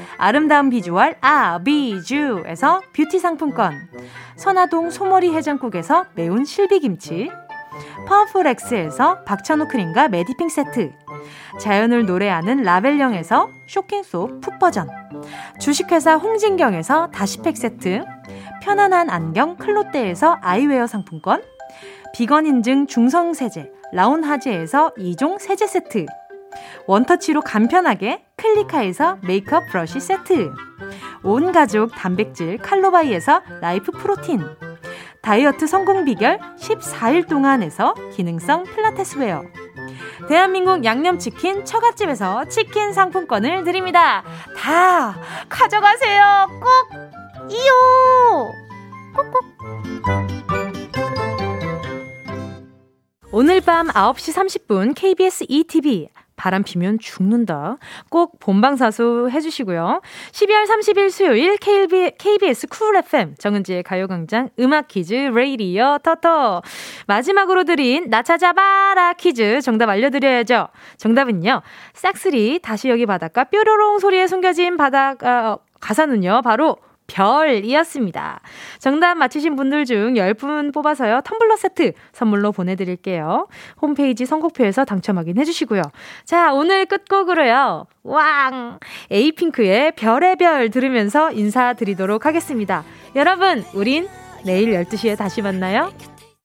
아름다운 비주얼 아비주에서 뷰티 상품권. 선화동 소머리 해장국에서 매운 실비김치. 파워풀엑스에서 박찬호 크림과 메디핑 세트. 자연을 노래하는 라벨령에서 쇼킹소 풋버전. 주식회사 홍진경에서 다시팩 세트. 편안한 안경 클로떼에서 아이웨어 상품권. 비건 인증 중성세제 라운하즈에서 2종 세제 세트 원터치로 간편하게 클리카에서 메이크업 브러쉬 세트. 온 가족 단백질 칼로바이에서 라이프 프로틴. 다이어트 성공 비결 14일 동안에서 기능성 필라테스 웨어. 대한민국 양념치킨 처갓집에서 치킨 상품권을 드립니다. 다 가져가세요. 꼭 이요. 꼭꼭. 오늘 밤 9시 30분 KBS 2TV 바람 피면 죽는다. 꼭 본방사수 해주시고요. 12월 30일 수요일 KB, KBS 쿨 FM 정은지의 가요광장 음악 퀴즈 레이디어 터터. 마지막으로 드린 나 찾아봐라 퀴즈 정답 알려드려야죠. 정답은요. 싹쓸이 다시 여기 바닷가 뾰로롱 소리에 숨겨진 바다가 어, 가사는요. 바로 별이었습니다. 정답 맞히신 분들 중 10분 뽑아서요. 텀블러 세트 선물로 보내드릴게요. 홈페이지 선곡표에서 당첨 확인해 주시고요. 자, 오늘 끝곡으로요. 왕! 에이핑크의 별의 별 들으면서 인사드리도록 하겠습니다. 여러분, 우린 내일 12시에 다시 만나요.